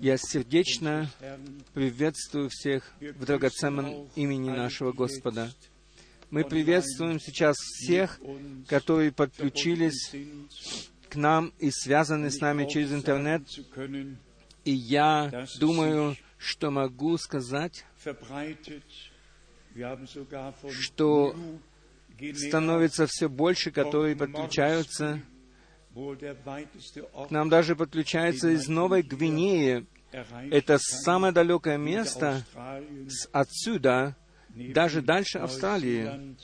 Я сердечно приветствую всех в драгоценном имени нашего Господа. Мы приветствуем сейчас всех, которые подключились к нам и связаны с нами через интернет. И я думаю, что могу сказать, что становится все больше, которые подключаются. К нам даже подключаются из Новой Гвинеи. Это самое далекое место отсюда, даже дальше Австралии,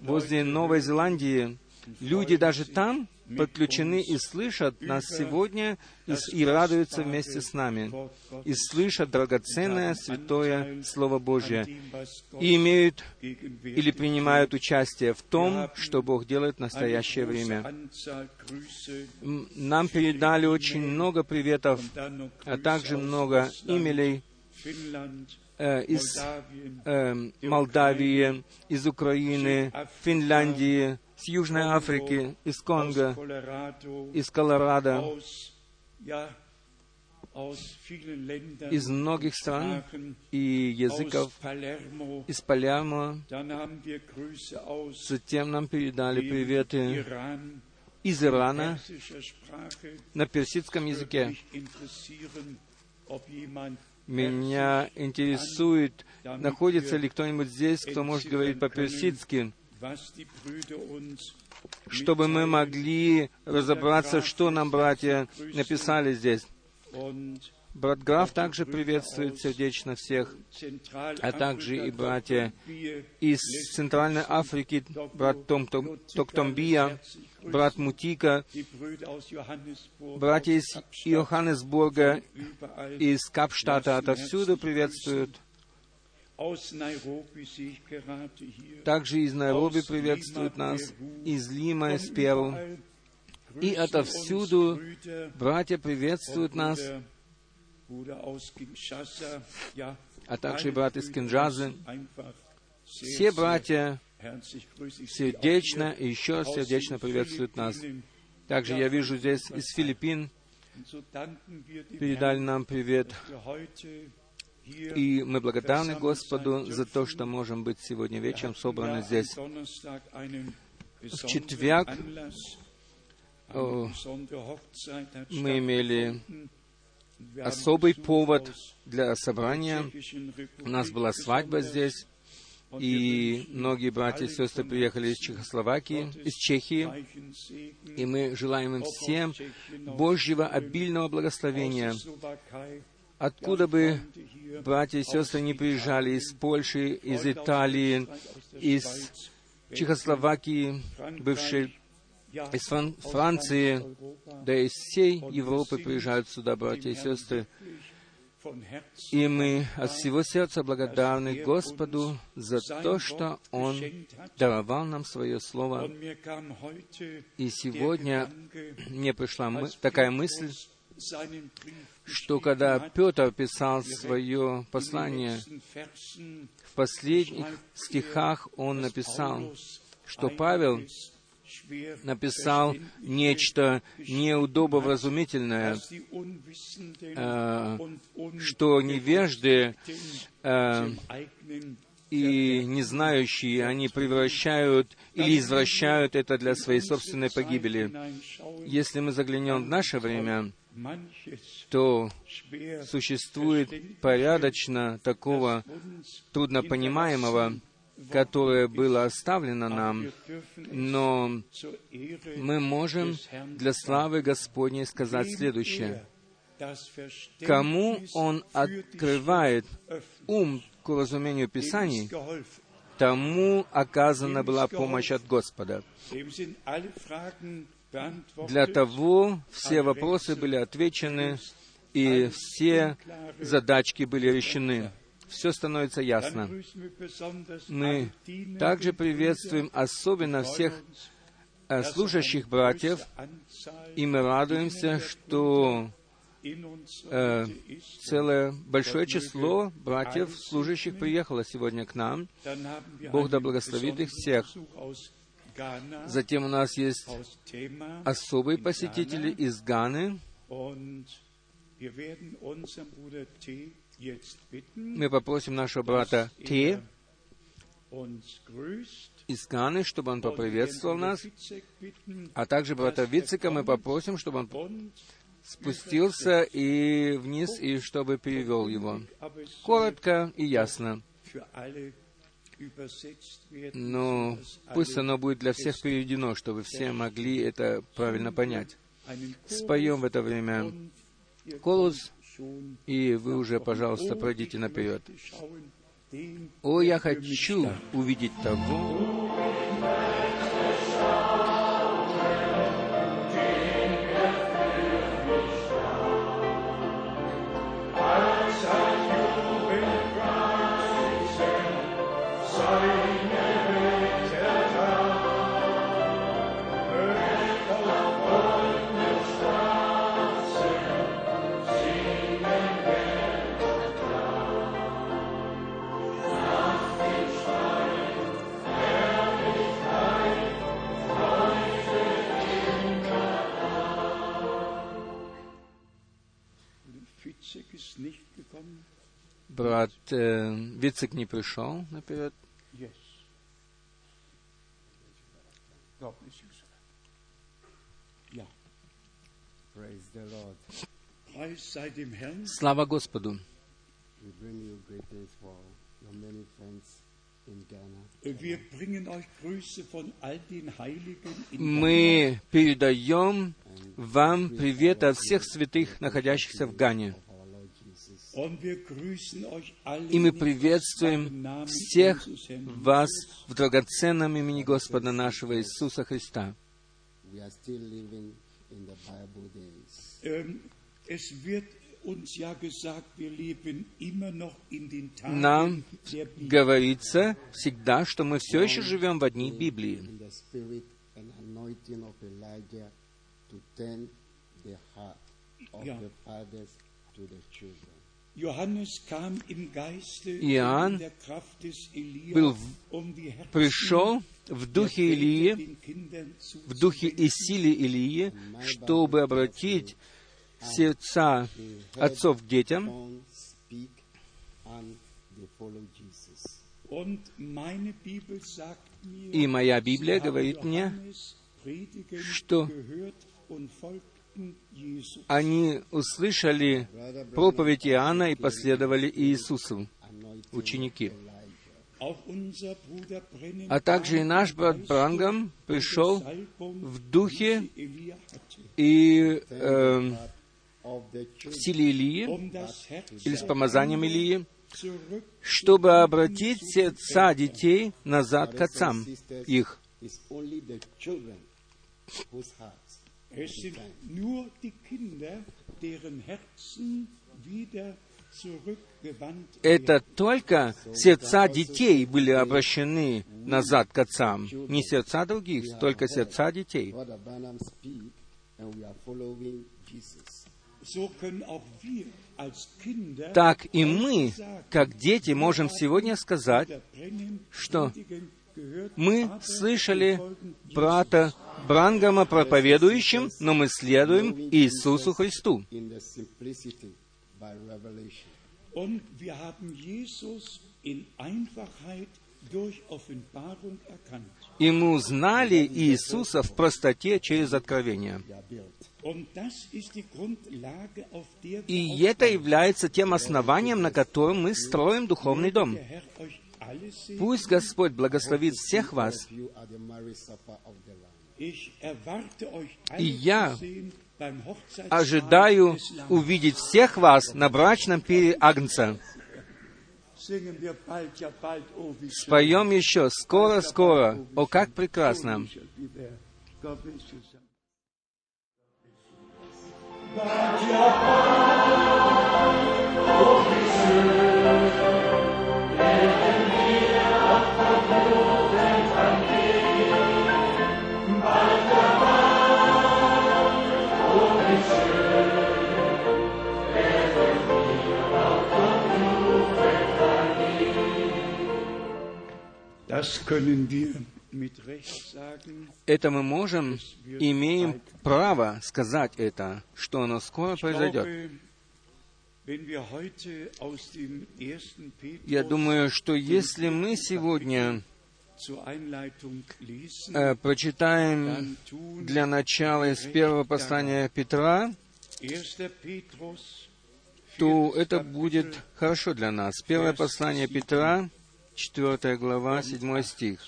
возле Новой Зеландии. Люди даже там подключены и слышат нас сегодня и, и радуются вместе с нами, и слышат драгоценное святое Слово Божье, и имеют или принимают участие в том, что Бог делает в настоящее время. Нам передали очень много приветов, а также много имелей э, из э, Молдавии, из Украины, Финляндии, с Южной Африки, из Конго, из Колорадо, из многих стран и языков, из Палермо. Затем нам передали приветы из Ирана на персидском языке. Меня интересует, находится ли кто-нибудь здесь, кто может говорить по-персидски чтобы мы могли разобраться, что нам братья написали здесь. Брат Граф также приветствует сердечно всех, а также и братья из Центральной Африки, брат Том, Том, Токтомбия, брат Мутика, братья из Йоханнесбурга, из Капштата отовсюду приветствуют также из Найроби приветствуют нас, из Лима, из Перу. И отовсюду братья приветствуют нас, а также брат из Кинджазы. Все братья сердечно и еще сердечно приветствуют нас. Также я вижу здесь из Филиппин передали нам привет. И мы благодарны Господу за то, что можем быть сегодня вечером собраны здесь. В четверг мы имели особый повод для собрания. У нас была свадьба здесь, и многие братья и сестры приехали из Чехословакии, из Чехии, и мы желаем им всем Божьего обильного благословения откуда бы братья и сестры не приезжали, из Польши, из Италии, из Чехословакии, бывшей, из Фран- Франции, да из всей Европы приезжают сюда братья и сестры. И мы от всего сердца благодарны Господу за то, что Он даровал нам свое Слово. И сегодня мне пришла мы- такая мысль, что когда Петр писал свое послание, в последних стихах он написал, что Павел написал нечто неудобовразумительное, э, что невежды э, и незнающие, они превращают или извращают это для своей собственной погибели. Если мы заглянем в наше время, то существует порядочно такого труднопонимаемого, которое было оставлено нам, но мы можем для славы Господней сказать следующее. Кому Он открывает ум к разумению Писаний, тому оказана была помощь от Господа. Для того все вопросы были отвечены, и все задачки были решены. Все становится ясно. Мы также приветствуем особенно всех э, служащих братьев, и мы радуемся, что э, целое большое число братьев, служащих, приехало сегодня к нам. Бог да благословит их всех. Затем у нас есть особые посетители из Ганы. Мы попросим нашего брата Те из Ганы, чтобы он поприветствовал нас, а также брата Вицика мы попросим, чтобы он спустился и вниз, и чтобы перевел его. Коротко и ясно. Но пусть оно будет для всех переведено, чтобы все могли это правильно понять. Споем в это время колос, и вы уже, пожалуйста, пройдите наперед. О, я хочу увидеть того, брат э, Вицик не пришел наперед. Слава Господу! Мы передаем вам привет от всех святых, находящихся в Гане. И мы приветствуем всех вас в драгоценном имени Господа нашего Иисуса Христа. Нам говорится всегда, что мы все еще живем в одни Библии. Иоанн был, пришел в духе Илии, в духе и силе Илии, чтобы обратить сердца отцов к детям, и моя Библия говорит мне, что они услышали проповедь Иоанна и последовали Иисусу, ученики. А также и наш брат Брангам пришел в духе и э, в силе Илии, или с помазанием Илии, чтобы обратить сердца детей назад к отцам их. Это только сердца детей были обращены назад к отцам, не сердца других, только сердца детей. Так и мы, как дети, можем сегодня сказать, что мы слышали брата Брангама проповедующим, но мы следуем Иисусу Христу. И мы узнали Иисуса в простоте через откровение. И это является тем основанием, на котором мы строим духовный дом. Пусть Господь благословит всех вас. И я ожидаю увидеть всех вас на брачном пире Агнца. Споем еще «Скоро-скоро». О, как прекрасно! Bad your Это мы можем, имеем право сказать это, что оно скоро произойдет. Я думаю, что если мы сегодня э, прочитаем для начала из первого послания Петра, то это будет хорошо для нас. Первое послание Петра, 4 глава, 7 стих.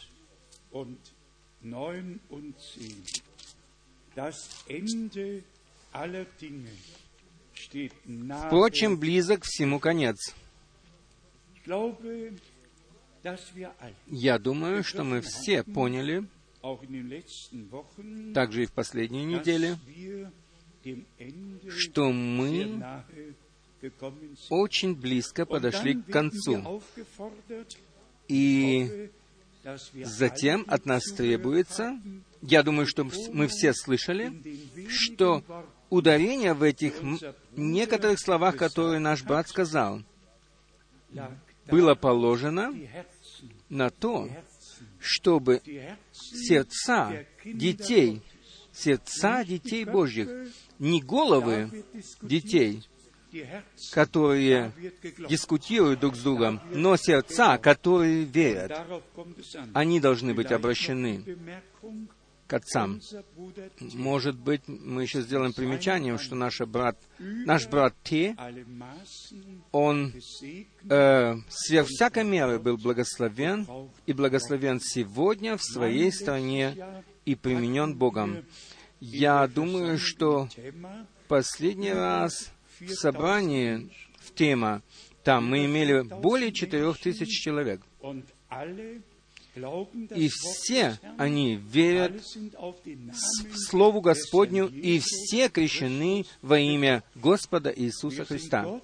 Впрочем, близок всему конец. Я думаю, что мы все поняли, также и в последние недели, что мы очень близко подошли к концу. И затем от нас требуется, я думаю, что мы все слышали, что ударение в этих некоторых словах, которые наш брат сказал, было положено на то, чтобы сердца детей, сердца детей Божьих, не головы детей, которые дискутируют друг с другом, но сердца, которые верят, они должны быть обращены к отцам. Может быть, мы еще сделаем примечанием, что наш брат, наш брат Те, он э, сверх всякой меры был благословен и благословен сегодня в своей стране и применен Богом. Я думаю, что последний раз собрании в тема, там мы имели более четырех тысяч человек. И все они верят Слову Господню, и все крещены во имя Господа Иисуса Христа.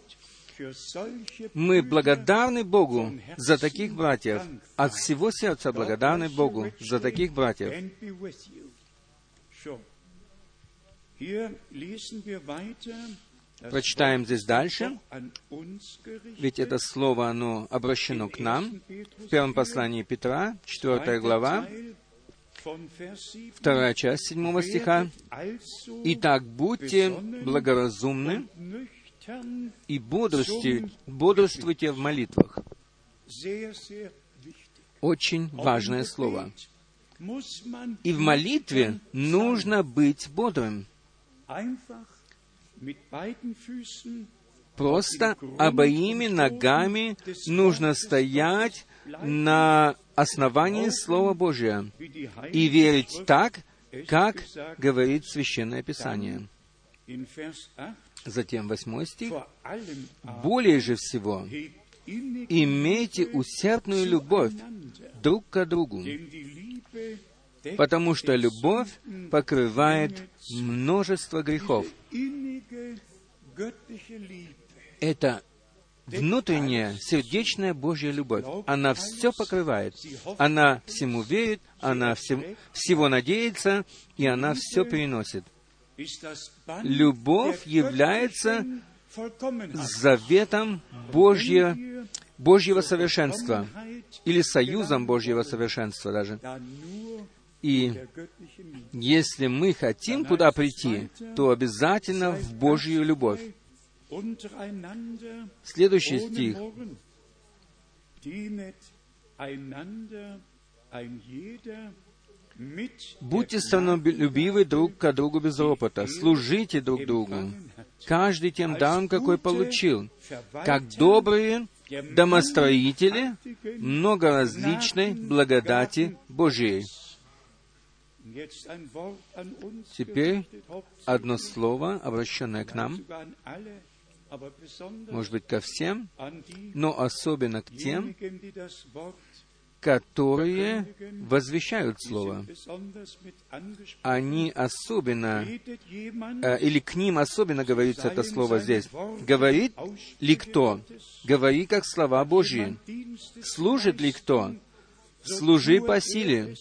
Мы благодарны Богу за таких братьев, от всего сердца благодарны Богу за таких братьев. Прочитаем здесь дальше, ведь это слово, оно обращено к нам. В первом послании Петра, 4 глава, вторая часть седьмого стиха. «Итак, будьте благоразумны и бодрствуйте, бодрствуйте в молитвах». Очень важное слово. И в молитве нужно быть бодрым. Просто обоими ногами нужно стоять на основании Слова Божия и верить так, как говорит Священное Писание. Затем восьмой стих. «Более же всего имейте усердную любовь друг к другу, потому что любовь покрывает множество грехов. Это внутренняя, сердечная Божья любовь. Она все покрывает. Она всему верит, она всем, всего надеется, и она все переносит. Любовь является заветом Божьего, Божьего совершенства, или союзом Божьего совершенства даже. И если мы хотим туда прийти, то обязательно в Божью любовь. Следующий стих. Будьте самолюбивы друг к другу без ропота, служите друг другу, каждый тем даром, какой получил, как добрые домостроители многоразличной благодати Божией. Теперь одно слово, обращенное к нам, может быть, ко всем, но особенно к тем, которые возвещают Слово. Они особенно, э, или к ним особенно говорится это Слово здесь. Говорит ли кто? Говори, как слова Божьи. Служит ли кто? Служи по силе,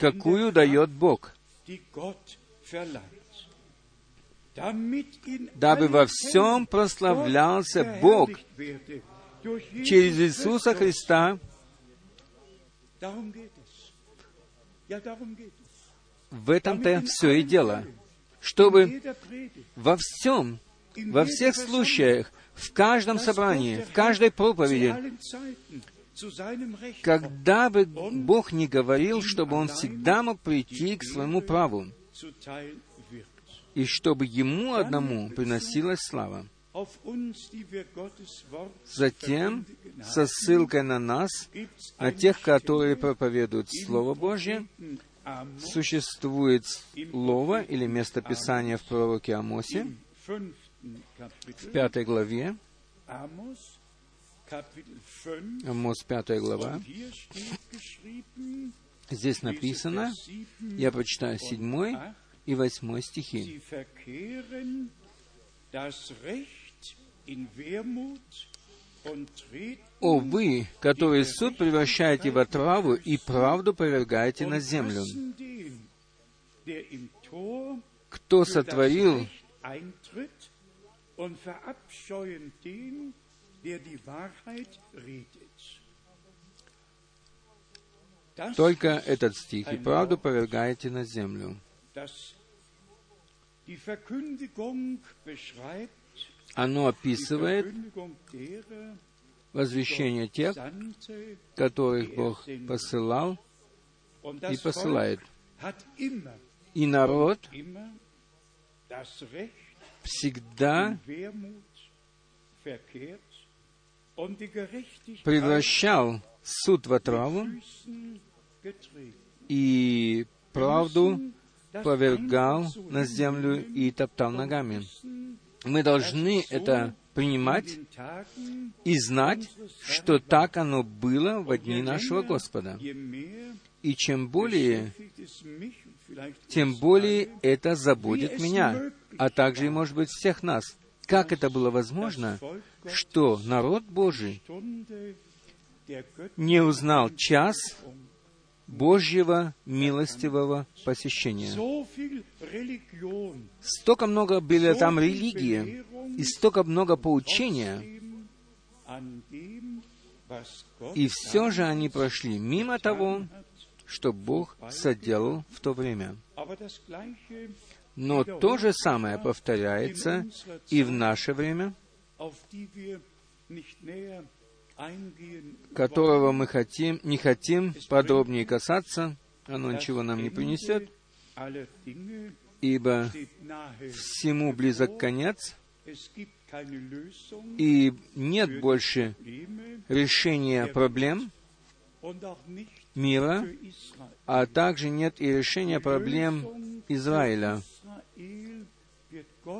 какую дает Бог, дабы во всем прославлялся Бог через Иисуса Христа, В этом-то все и дело. Чтобы во всем, во всех случаях, в каждом собрании, в каждой проповеди, когда бы Бог не говорил, чтобы он всегда мог прийти к своему праву, и чтобы Ему одному приносилась слава. Затем, со ссылкой на нас, на тех, которые проповедуют Слово Божье, существует слово или место Писания в пророке Амосе, в пятой главе, Амос, пятая глава. Здесь написано, я прочитаю седьмой и восьмой стихи. «О вы, которые суд превращаете в отраву и правду повергаете на землю, кто сотворил только этот стих, и правду повергаете на землю. Оно описывает возвещение тех, которых Бог посылал и посылает. И народ всегда превращал суд в отраву и правду повергал на землю и топтал ногами. Мы должны это принимать и знать, что так оно было в дни нашего Господа. И чем более, тем более это заботит меня, а также, и, может быть, всех нас. Как это было возможно, что народ Божий не узнал час Божьего милостивого посещения. Столько много было там религии, и столько много поучения, и все же они прошли мимо того, что Бог соделал в то время. Но то же самое повторяется и в наше время, которого мы хотим, не хотим подробнее касаться, оно ничего нам не принесет, ибо всему близок конец, и нет больше решения проблем мира, а также нет и решения проблем Израиля.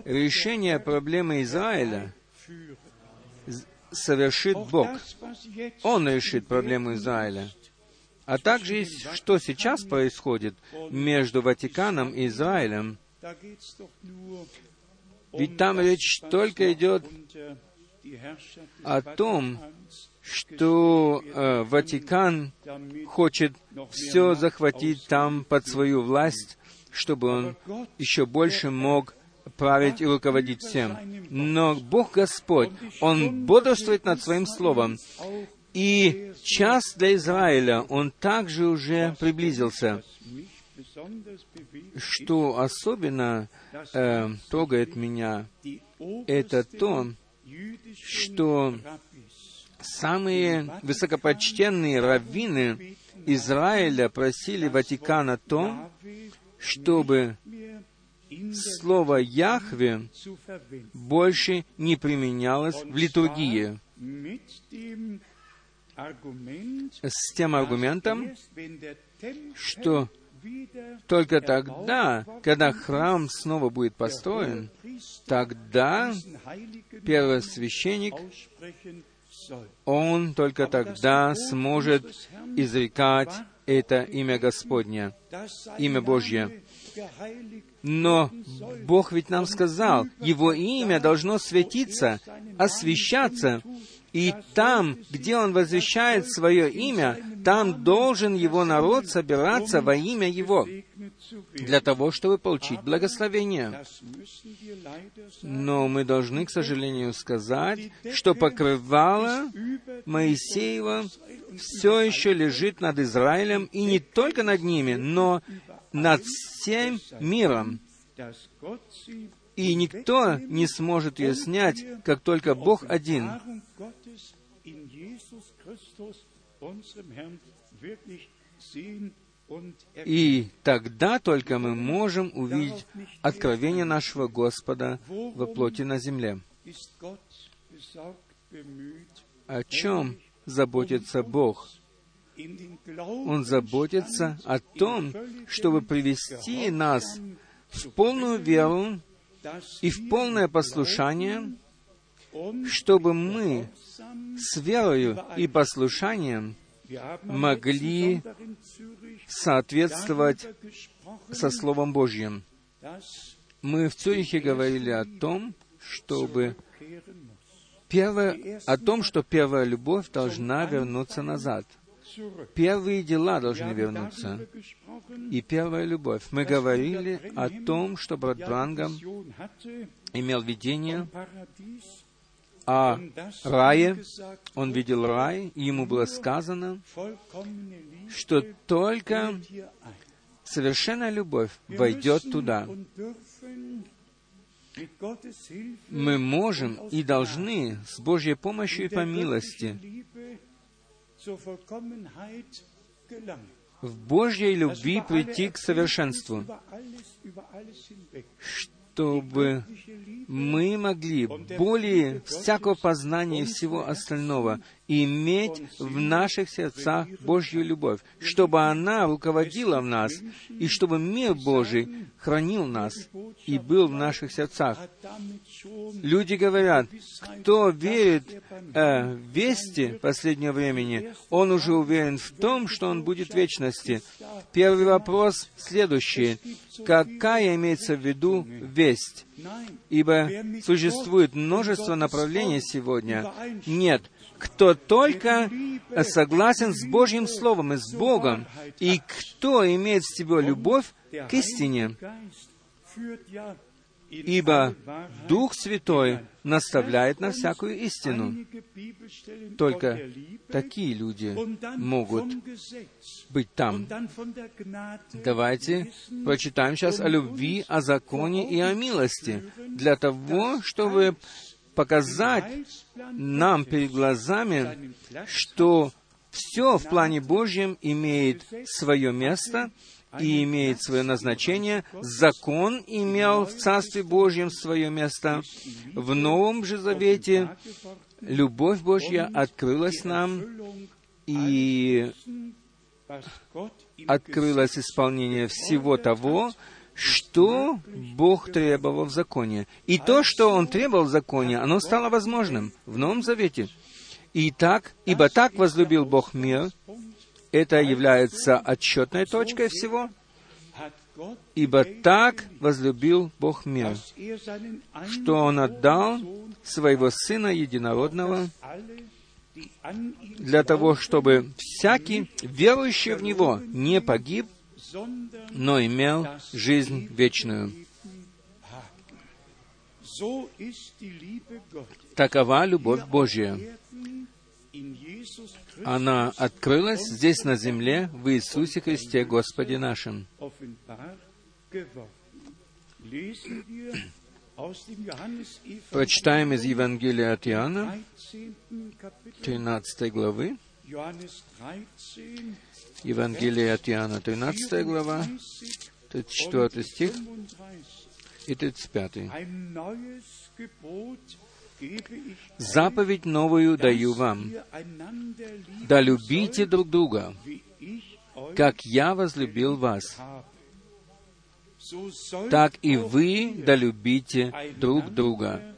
Решение проблемы Израиля совершит Бог. Он решит проблему Израиля. А также, что сейчас происходит между Ватиканом и Израилем. Ведь там речь только идет о том, что э, Ватикан хочет все захватить там под свою власть, чтобы он еще больше мог править и руководить всем. Но Бог Господь, Он бодрствует над Своим Словом. И час для Израиля, он также уже приблизился. Что особенно э, трогает меня, это то, что самые высокопочтенные раввины Израиля просили Ватикана то, чтобы слово «Яхве» больше не применялось в литургии с тем аргументом, что только тогда, когда храм снова будет построен, тогда первосвященник, он только тогда сможет изрекать это имя Господня, имя Божье. Но Бог ведь нам сказал, Его имя должно светиться, освещаться, и там, где Он возвещает свое имя, там должен Его народ собираться во имя Его. для того, чтобы получить благословение. Но мы должны, к сожалению, сказать, что покрывало Моисеева все еще лежит над Израилем, и не только над ними, но над всем миром. И никто не сможет ее снять, как только Бог один. И тогда только мы можем увидеть откровение нашего Господа во плоти на земле. О чем заботится Бог? Он заботится о том, чтобы привести нас в полную веру и в полное послушание, чтобы мы с верою и послушанием могли соответствовать со Словом Божьим. Мы в Цюрихе говорили о том, чтобы первое, о том, что первая любовь должна вернуться назад. Первые дела должны вернуться. И первая любовь. Мы говорили о том, что брат Брангам имел видение о рае. Он видел рай, и ему было сказано, что только совершенная любовь войдет туда. Мы можем и должны с Божьей помощью и по милости в Божьей любви прийти к совершенству, чтобы мы могли более всякого познания и всего остального иметь в наших сердцах Божью любовь, чтобы она руководила в нас, и чтобы мир Божий хранил нас и был в наших сердцах. Люди говорят, кто верит э, в вести последнего времени, он уже уверен в том, что он будет в вечности. Первый вопрос следующий. Какая имеется в виду весть? Ибо существует множество направлений сегодня. Нет, кто только согласен с Божьим Словом и с Богом, и кто имеет в себе любовь к истине, ибо Дух Святой наставляет на всякую истину. Только такие люди могут быть там. Давайте прочитаем сейчас о любви, о законе и о милости, для того, чтобы показать нам перед глазами, что все в плане Божьем имеет свое место и имеет свое назначение. Закон имел в Царстве Божьем свое место. В Новом же Завете любовь Божья открылась нам, и открылось исполнение всего того, что Бог требовал в законе. И то, что Он требовал в законе, оно стало возможным в Новом Завете. И так, ибо так возлюбил Бог мир, это является отчетной точкой всего, ибо так возлюбил Бог мир, что Он отдал Своего Сына Единородного для того, чтобы всякий, верующий в Него, не погиб, но имел жизнь вечную. Такова любовь Божья. Она открылась здесь на земле в Иисусе Христе Господе нашим. Прочитаем из Евангелия от Иоанна, 13 главы. Евангелие от Иоанна, 13 глава, 34 стих и 35. «Заповедь новую даю вам, да любите друг друга, как я возлюбил вас, так и вы да любите друг друга».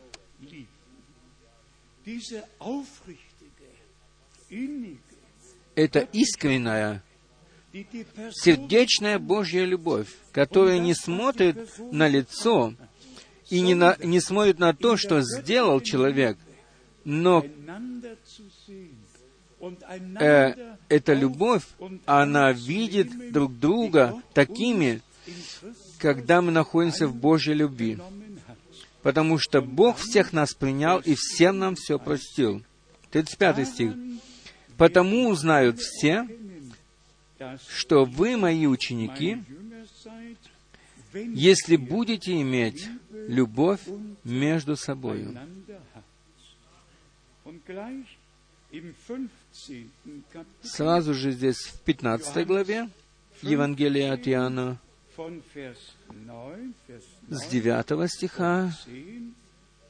Это искренняя, сердечная Божья любовь, которая не смотрит на лицо и не, на, не смотрит на то, что сделал человек, но э, эта любовь, она видит друг друга такими, когда мы находимся в Божьей любви. Потому что Бог всех нас принял и всем нам все простил. 35 стих. «Потому узнают все, что вы мои ученики, если будете иметь любовь между собой. Сразу же здесь в 15 главе Евангелия от Иоанна с 9 стиха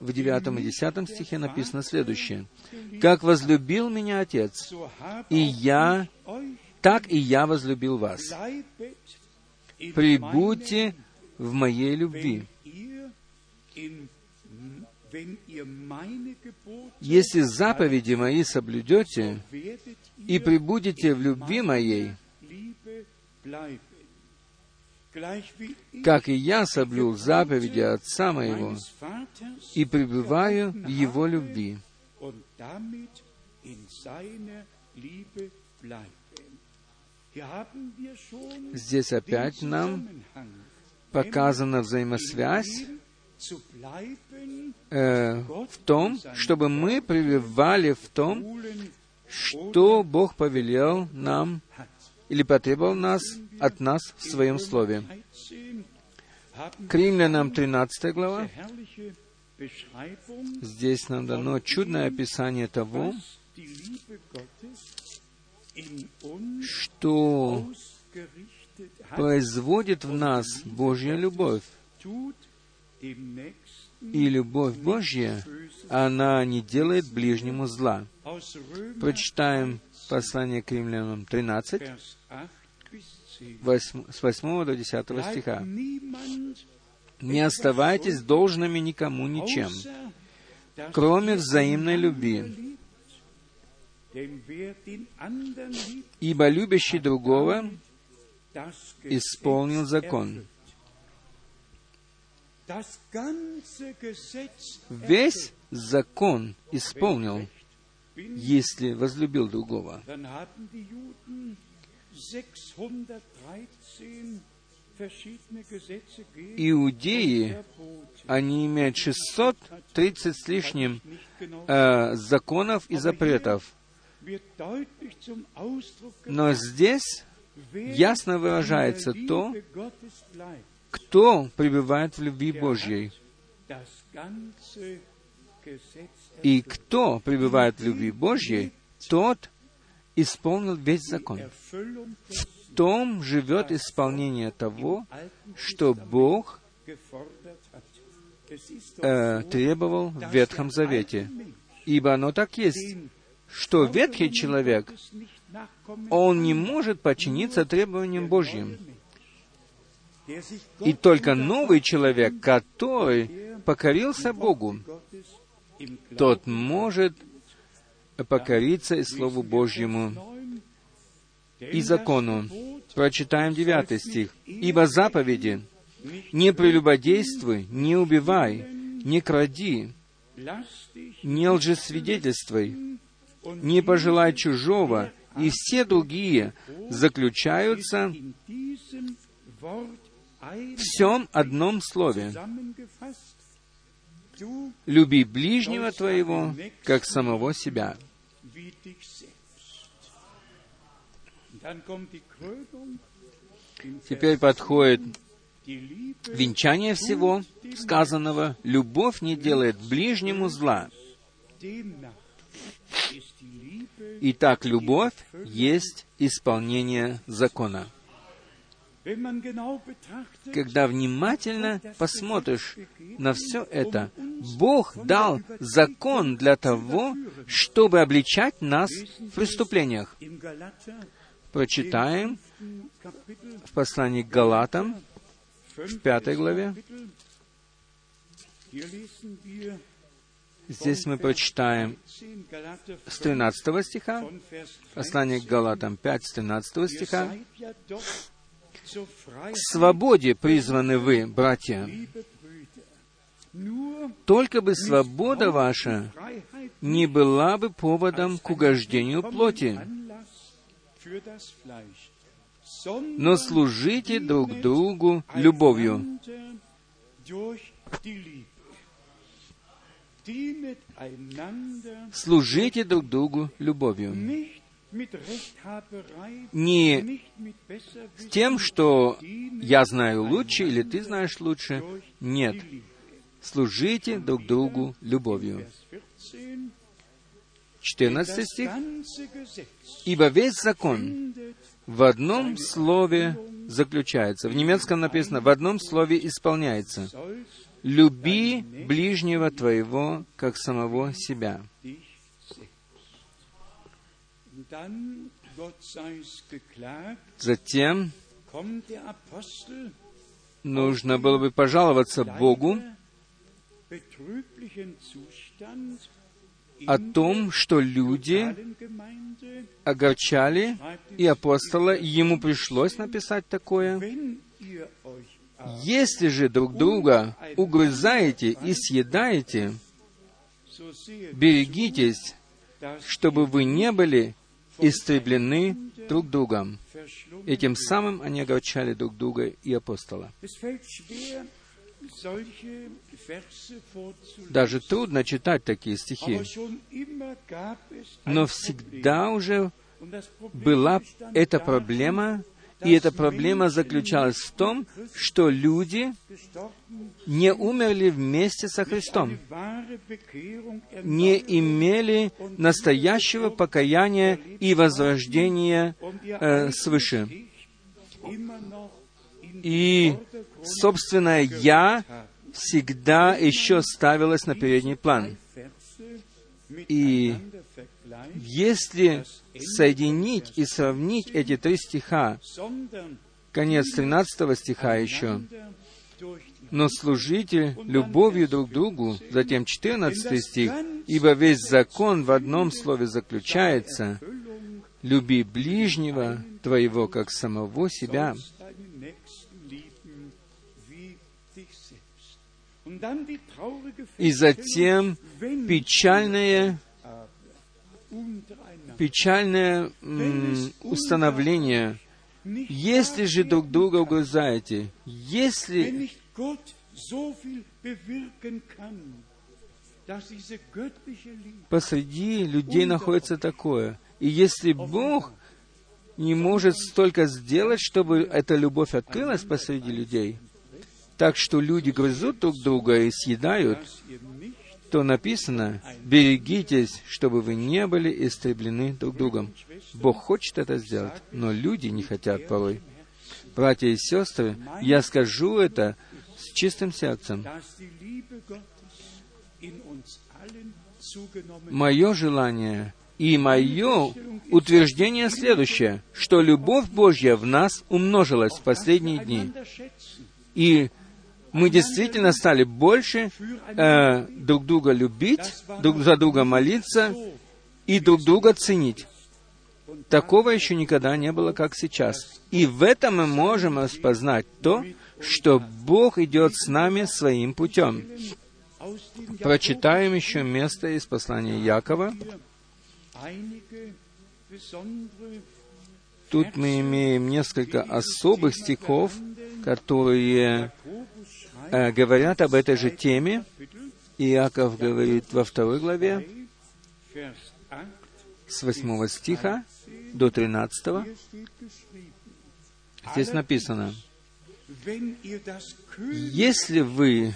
в 9 и 10 стихе написано следующее. «Как возлюбил меня Отец, и я, так и я возлюбил вас. Прибудьте в моей любви. Если заповеди мои соблюдете и прибудете в любви моей, как и я соблюл заповеди Отца моего и пребываю в Его любви. Здесь опять нам показана взаимосвязь э, в том, чтобы мы пребывали в том, что Бог повелел нам или потребовал нас, от нас в Своем Слове. К Римлянам 13 глава. Здесь нам дано чудное описание того, что производит в нас Божья любовь. И любовь Божья, она не делает ближнему зла. Прочитаем послание к римлянам 13, 8, с 8 до 10 стиха. «Не оставайтесь должными никому ничем, кроме взаимной любви. Ибо любящий другого исполнил закон. Весь закон исполнил, если возлюбил другого. Иудеи, они имеют 630 с лишним э, законов и запретов. Но здесь ясно выражается то, кто пребывает в любви Божьей. И кто пребывает в любви Божьей, тот исполнил весь закон. В том живет исполнение того, что Бог э, требовал в Ветхом Завете. Ибо оно так есть, что ветхий человек, он не может подчиниться требованиям Божьим. И только новый человек, который покорился Богу, тот может покориться и Слову Божьему и закону. Прочитаем девятый стих. «Ибо заповеди «Не прелюбодействуй, не убивай, не кради, не лжесвидетельствуй, не пожелай чужого» и все другие заключаются в всем одном слове. Люби ближнего твоего, как самого себя. Теперь подходит венчание всего сказанного. Любовь не делает ближнему зла. Итак, любовь есть исполнение закона. Когда внимательно посмотришь на все это, Бог дал закон для того, чтобы обличать нас в преступлениях. Прочитаем в послании к Галатам, в пятой главе. Здесь мы прочитаем с 13 стиха, послание к Галатам 5, с 13 стиха. К свободе призваны вы, братья. Только бы свобода ваша не была бы поводом к угождению плоти. но служите друг другу любовью. Служите друг другу любовью. Не тем, что я знаю лучше или ты знаешь лучше. Нет. Служите друг другу любовью. 14 стих. «Ибо весь закон в одном слове заключается». В немецком написано «в одном слове исполняется». «Люби ближнего твоего, как самого себя». Затем нужно было бы пожаловаться Богу о том, что люди огорчали и апостола, и ему пришлось написать такое. Если же друг друга угрызаете и съедаете, берегитесь, чтобы вы не были истреблены друг другом. Этим самым они огорчали друг друга и апостола. Даже трудно читать такие стихи. Но всегда уже была эта проблема, и эта проблема заключалась в том, что люди не умерли вместе со Христом, не имели настоящего покаяния и возрождения э, свыше. И собственное «я» всегда еще ставилось на передний план. И если соединить и сравнить эти три стиха, конец 13 стиха еще, но служите любовью друг другу, затем 14 стих, ибо весь закон в одном слове заключается, люби ближнего твоего, как самого себя. И затем печальное, печальное установление. Если же друг друга угрызаете, если посреди людей находится такое, и если Бог не может столько сделать, чтобы эта любовь открылась посреди людей, так что люди грызут друг друга и съедают, то написано, берегитесь, чтобы вы не были истреблены друг другом. Бог хочет это сделать, но люди не хотят порой. Братья и сестры, я скажу это с чистым сердцем. Мое желание и мое утверждение следующее, что любовь Божья в нас умножилась в последние дни. И мы действительно стали больше э, друг друга любить, друг за друга молиться и друг друга ценить. Такого еще никогда не было, как сейчас. И в этом мы можем распознать то, что Бог идет с нами своим путем. Прочитаем еще место из послания Якова. Тут мы имеем несколько особых стихов, которые говорят об этой же теме. Иаков говорит во второй главе, с восьмого стиха до тринадцатого. Здесь написано, «Если вы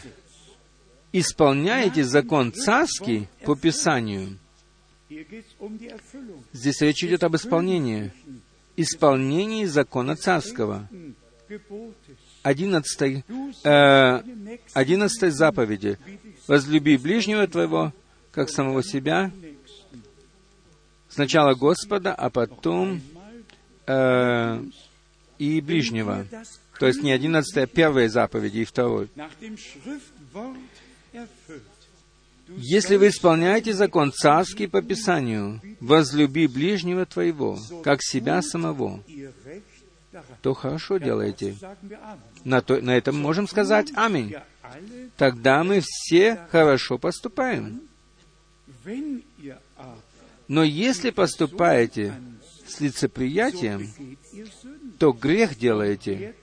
исполняете закон царский по Писанию, здесь речь идет об исполнении, исполнении закона царского, 11, э, 11 заповеди. «Возлюби ближнего твоего, как самого себя». Сначала Господа, а потом э, и ближнего. То есть не 11, а первая заповеди и второй. Если вы исполняете закон царский по Писанию, возлюби ближнего твоего, как себя самого, то хорошо делаете. На, то, на этом можем сказать «Аминь». Тогда мы все хорошо поступаем. Но если поступаете с лицеприятием, то грех делаете,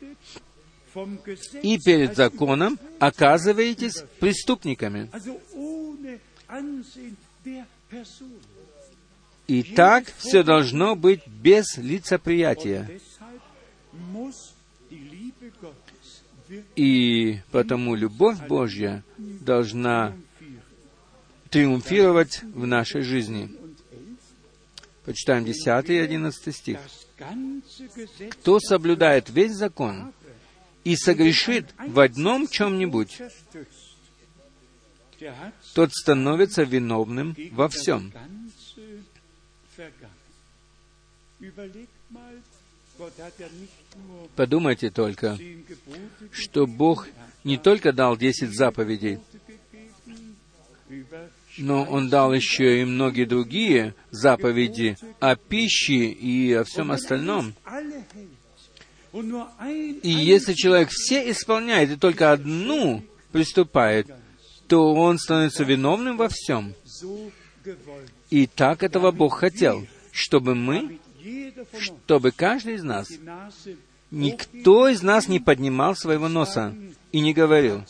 и перед законом оказываетесь преступниками. И так все должно быть без лицеприятия. И потому любовь Божья должна триумфировать в нашей жизни. Почитаем 10 и 11 стих. «Кто соблюдает весь закон и согрешит в одном чем-нибудь, тот становится виновным во всем. Подумайте только, что Бог не только дал десять заповедей, но Он дал еще и многие другие заповеди о пище и о всем остальном. И если человек все исполняет и только одну приступает, то он становится виновным во всем. И так этого Бог хотел, чтобы мы, чтобы каждый из нас, никто из нас не поднимал своего носа и не говорил,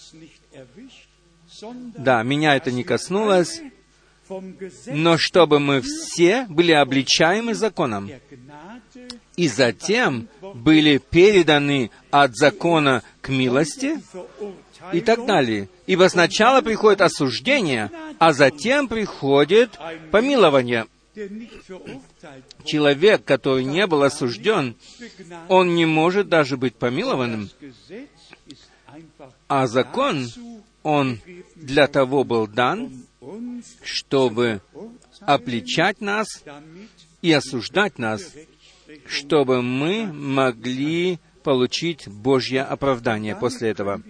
да, меня это не коснулось, но чтобы мы все были обличаемы законом, и затем были переданы от закона к милости и так далее. Ибо сначала приходит осуждение, а затем приходит помилование. Человек, который не был осужден, он не может даже быть помилованным. А закон, он для того был дан, чтобы обличать нас и осуждать нас, чтобы мы могли получить Божье оправдание после этого.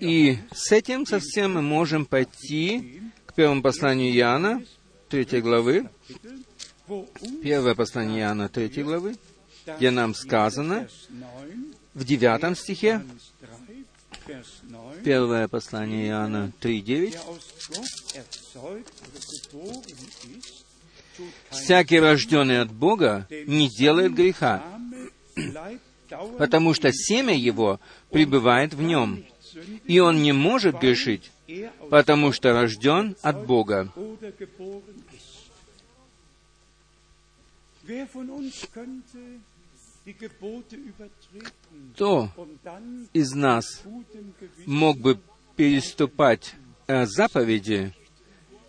И с этим совсем мы можем пойти первому посланию Иоанна, третьей главы, первое послание Иоанна, третьей главы, где нам сказано в девятом стихе, Первое послание Иоанна 3.9. «Всякий, рожденный от Бога, не делает греха, потому что семя его пребывает в нем, и он не может грешить, потому что рожден от Бога. Кто из нас мог бы переступать э, заповеди,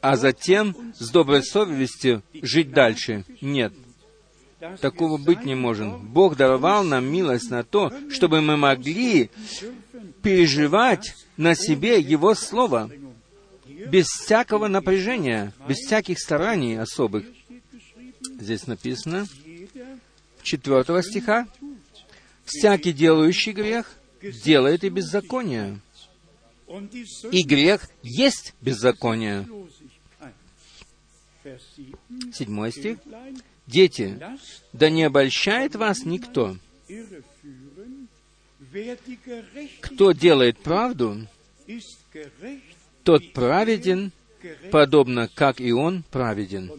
а затем с доброй совестью жить дальше? Нет. Такого быть не может. Бог даровал нам милость на то, чтобы мы могли переживать на себе Его Слово без всякого напряжения, без всяких стараний особых. Здесь написано, 4 стиха, «Всякий делающий грех делает и беззаконие, и грех есть беззаконие». Седьмой стих. «Дети, да не обольщает вас никто. Кто делает правду, тот праведен, подобно как и он праведен».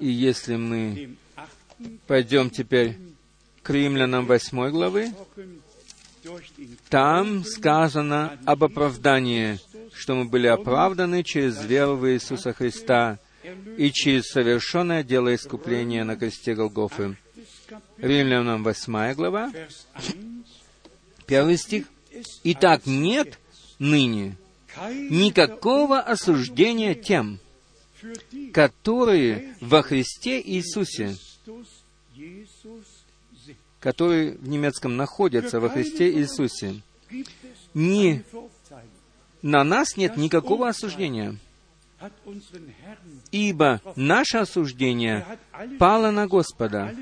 И если мы Пойдем теперь к римлянам 8 главы. Там сказано об оправдании, что мы были оправданы через веру в Иисуса Христа и через совершенное дело искупления на кресте Голгофы. Римлянам 8 глава, первый стих. «Итак, нет ныне никакого осуждения тем, которые во Христе Иисусе, которые в немецком находятся во Христе Иисусе. Не на нас нет никакого осуждения, ибо наше осуждение пало на Господа,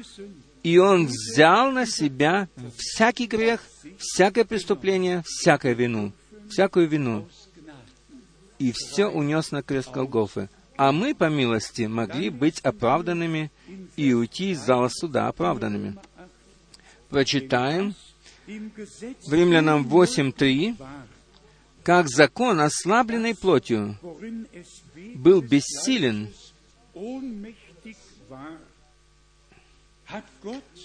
и Он взял на себя всякий грех, всякое преступление, всякую вину, всякую вину, и все унес на крест Голгофы. А мы, по милости, могли быть оправданными и уйти из зала суда оправданными. Прочитаем. В Римлянам 8.3, как закон, ослабленный плотью, был бессилен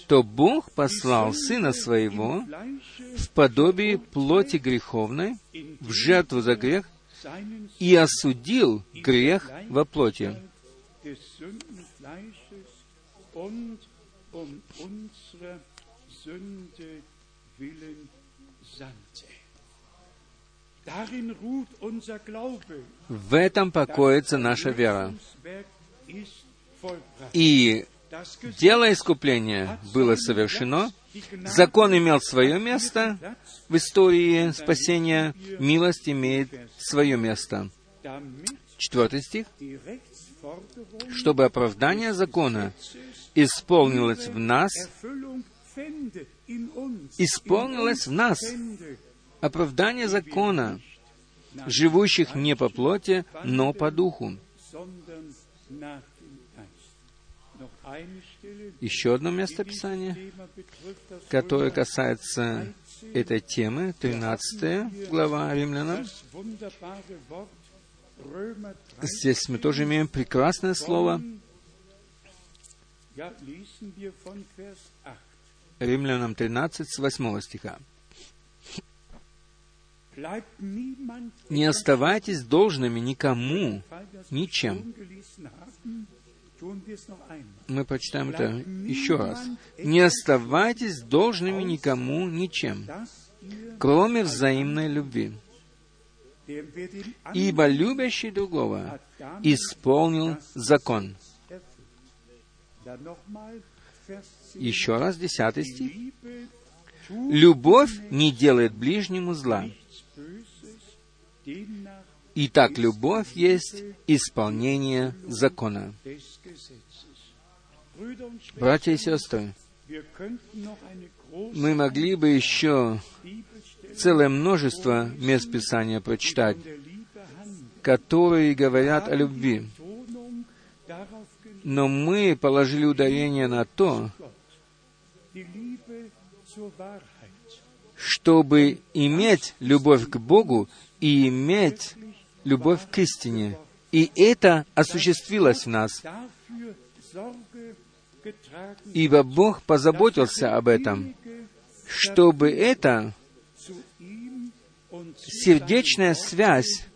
то Бог послал Сына Своего в подобии плоти греховной, в жертву за грех, и осудил грех во плоти. В этом покоится наша вера. И дело искупления было совершено, закон имел свое место в истории спасения, милость имеет свое место. Четвертый стих. Чтобы оправдание закона исполнилось в нас, исполнилось в нас оправдание закона, живущих не по плоти, но по духу. Еще одно место Писания, которое касается этой темы, 13 глава Римлянам. Здесь мы тоже имеем прекрасное слово. Римлянам 13 с 8 стиха. Не оставайтесь должными никому, ничем. Мы почитаем это еще раз. Не оставайтесь должными никому, ничем, кроме взаимной любви. Ибо любящий другого исполнил закон. Еще раз, десятый стих. Любовь не делает ближнему зла. Итак, любовь есть исполнение закона. Братья и сестры, мы могли бы еще целое множество мест Писания прочитать, которые говорят о любви. Но мы положили ударение на то, чтобы иметь любовь к Богу и иметь любовь к истине. И это осуществилось в нас. Ибо Бог позаботился об этом, чтобы эта сердечная связь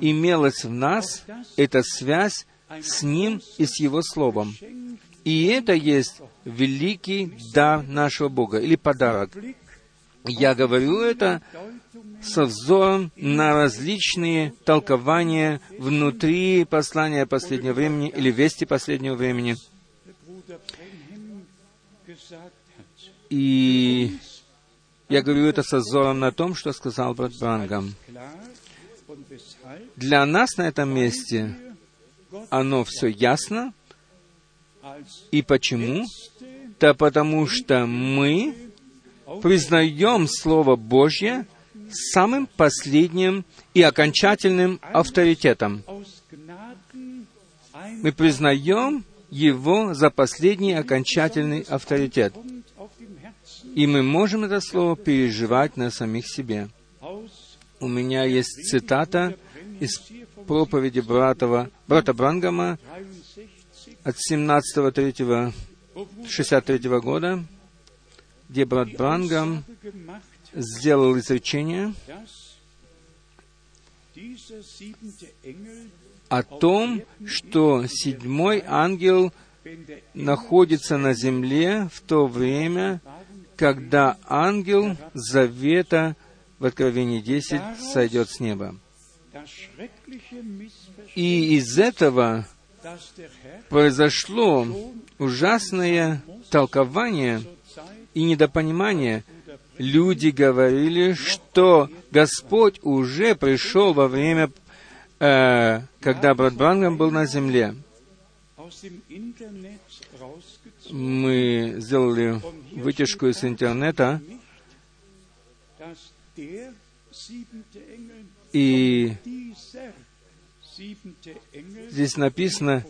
имелась в нас, эта связь с Ним и с Его Словом. И это есть великий дар нашего Бога, или подарок. Я говорю это со взором на различные толкования внутри послания последнего времени или вести последнего времени. И я говорю это со взором на том, что сказал брат Брангам. Для нас на этом месте оно все ясно. И почему? Да потому что мы признаем Слово Божье самым последним и окончательным авторитетом. Мы признаем его за последний окончательный авторитет. И мы можем это слово переживать на самих себе. У меня есть цитата из проповеди братова, брата Брангама от 17.3.63 года, где брат Брангам сделал изречение о том, что седьмой ангел находится на земле в то время, когда ангел завета в Откровении 10 сойдет с неба. И из этого произошло ужасное толкование и недопонимание – люди говорили, что Господь уже пришел во время, э, когда брат Брангам был на земле. Мы сделали вытяжку из интернета, и здесь написано,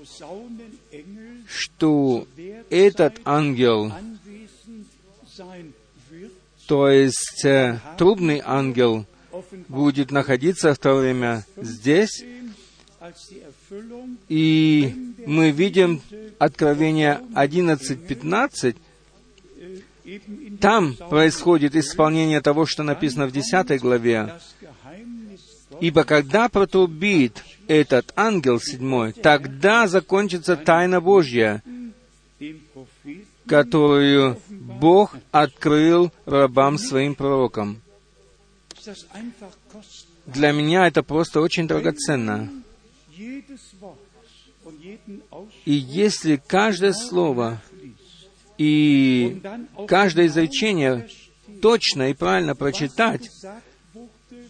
что этот ангел то есть э, трубный ангел будет находиться в то время здесь, И мы видим Откровение 11.15, там происходит исполнение того, что написано в 10 главе. «Ибо когда протрубит этот ангел седьмой, тогда закончится тайна Божья, которую Бог открыл рабам своим пророкам». Для меня это просто очень драгоценно. И если каждое слово и каждое изречение точно и правильно прочитать,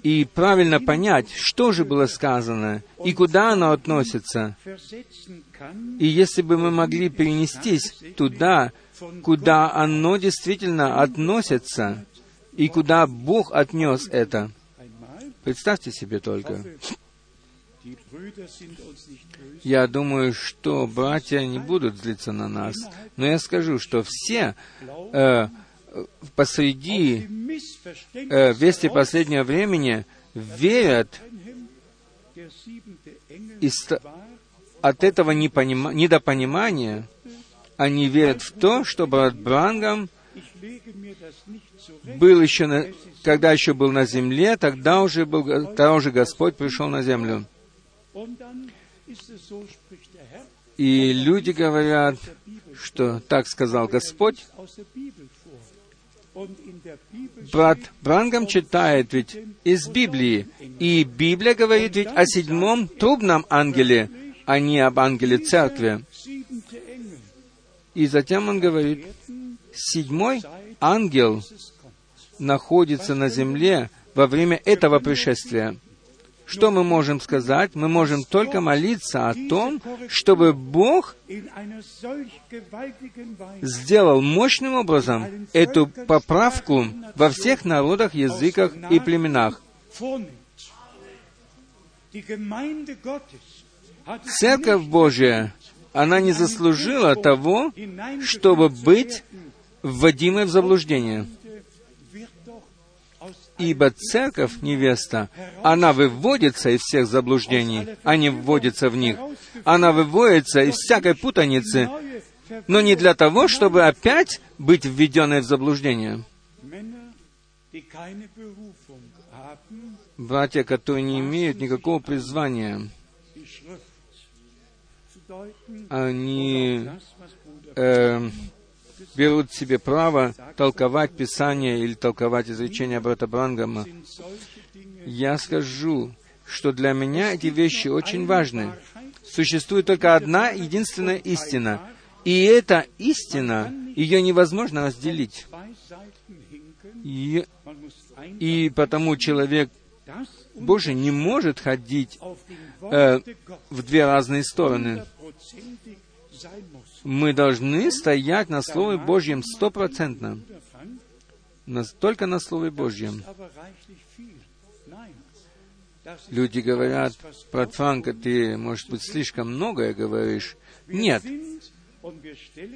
и правильно понять, что же было сказано, и куда оно относится. И если бы мы могли перенестись туда, куда оно действительно относится, и куда Бог отнес это. Представьте себе только. Я думаю, что братья не будут злиться на нас, но я скажу, что все э, посреди э, вести последнего времени верят и от этого непонима, недопонимания они верят в то, что брат Брангам был еще на, когда еще был на земле, тогда уже, был, тогда уже Господь пришел на землю. И люди говорят, что так сказал Господь. Брат Брангам читает ведь из Библии, и Библия говорит ведь о седьмом трубном ангеле, а не об ангеле церкви. И затем он говорит, седьмой ангел находится на земле во время этого пришествия. Что мы можем сказать? Мы можем только молиться о том, чтобы Бог сделал мощным образом эту поправку во всех народах, языках и племенах. Церковь Божия, она не заслужила того, чтобы быть вводимой в заблуждение. Ибо церковь, невеста, она выводится из всех заблуждений, а не вводится в них. Она выводится из всякой путаницы, но не для того, чтобы опять быть введенной в заблуждение. Братья, которые не имеют никакого призвания, они э, берут себе право толковать Писание или толковать изречения брата Брангама. Я скажу, что для меня эти вещи очень важны. Существует только одна единственная истина. И эта истина, ее невозможно разделить. И, и потому человек Божий не может ходить э, в две разные стороны мы должны стоять на Слове Божьем стопроцентно. Только на Слове Божьем. Люди говорят, брат Франко, ты, может быть, слишком многое говоришь. Нет.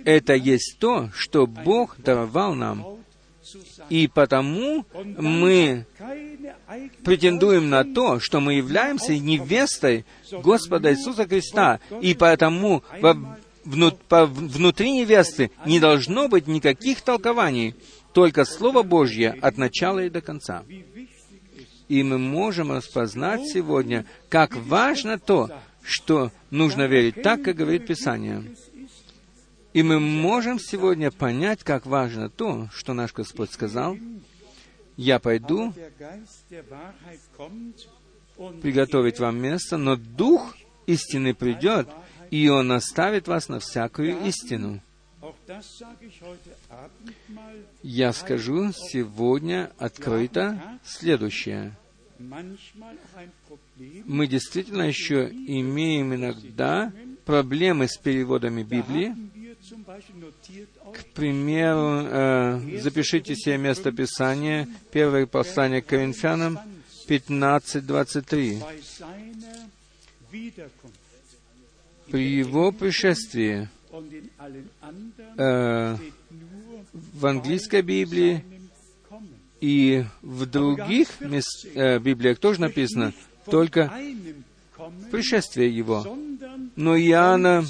Это есть то, что Бог даровал нам. И потому мы претендуем на то, что мы являемся невестой Господа Иисуса Христа. И потому во внутри невесты не должно быть никаких толкований, только Слово Божье от начала и до конца. И мы можем распознать сегодня, как важно то, что нужно верить так, как говорит Писание. И мы можем сегодня понять, как важно то, что наш Господь сказал. Я пойду приготовить вам место, но Дух истины придет, и Он оставит вас на всякую истину. Я скажу сегодня открыто следующее. Мы действительно еще имеем иногда проблемы с переводами Библии. К примеру, э, запишите себе место Писания, первое послание к Коринфянам, 15.23 при его пришествии э, в английской Библии и в других мест, э, Библиях тоже написано только пришествие Его. Но Иоанна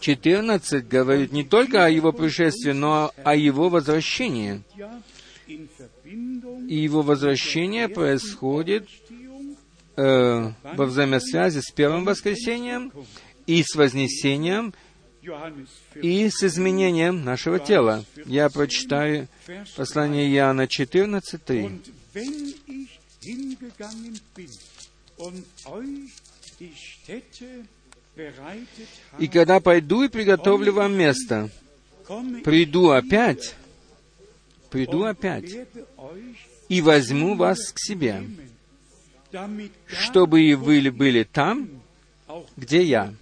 14 говорит не только о Его пришествии, но о Его возвращении. И Его возвращение происходит э, во взаимосвязи с первым воскресением и с вознесением и с изменением нашего тела. Я прочитаю послание Иоанна 14.3. «И когда пойду и приготовлю вам место, приду опять, приду опять, и возьму вас к себе, чтобы и вы были там, где я».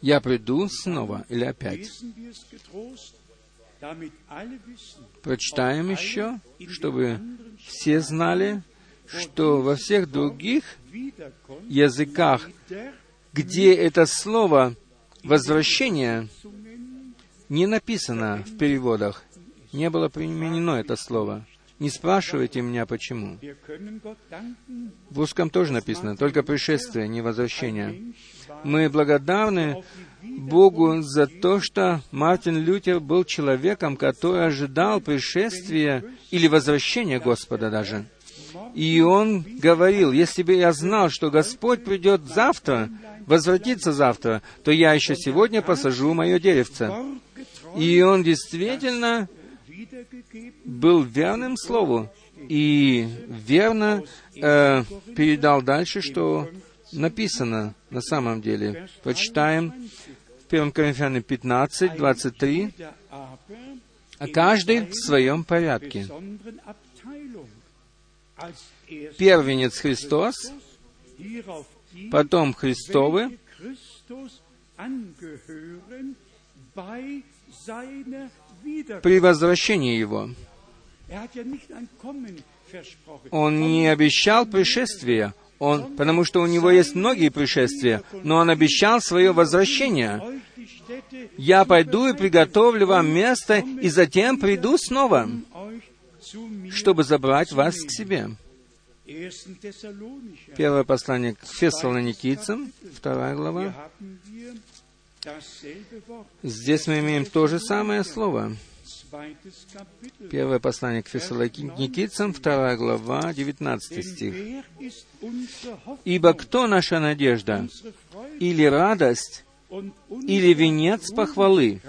Я приду снова или опять. Прочитаем еще, чтобы все знали, что во всех других языках, где это слово «возвращение» не написано в переводах, не было применено это слово. Не спрашивайте меня, почему. В русском тоже написано, только пришествие, не возвращение. Мы благодарны Богу за то, что Мартин Лютер был человеком, который ожидал пришествия или возвращения Господа даже. И он говорил, если бы я знал, что Господь придет завтра, возвратится завтра, то я еще сегодня посажу мое деревце. И он действительно был верным слову и верно э, передал дальше, что написано на самом деле. Почитаем в 1 Коринфянам 15, 23. А каждый в своем порядке. Первенец Христос, потом Христовы, при возвращении Его. Он не обещал пришествия, он, потому что у него есть многие пришествия, но он обещал свое возвращение. «Я пойду и приготовлю вам место, и затем приду снова, чтобы забрать вас к себе». Первое послание к фессалоникийцам, вторая глава. Здесь мы имеем то же самое слово. Первое послание к Фессалоникийцам, вторая глава, 19 стих. «Ибо кто наша надежда? Или радость, или венец похвалы?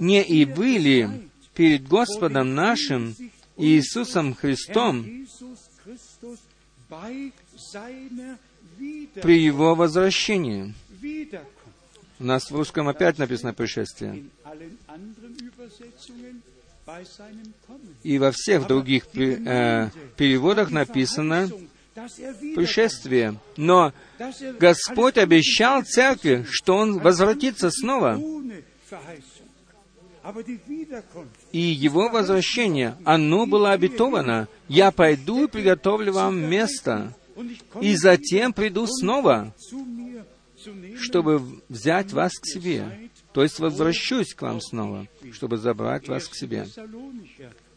Не и вы ли перед Господом нашим Иисусом Христом при Его возвращении?» У нас в русском опять написано «пришествие». И во всех других э, переводах написано «пришествие». Но Господь обещал церкви, что Он возвратится снова. И Его возвращение, оно было обетовано. «Я пойду и приготовлю вам место, и затем приду снова, чтобы взять вас к себе. То есть возвращусь к вам снова, чтобы забрать вас к себе,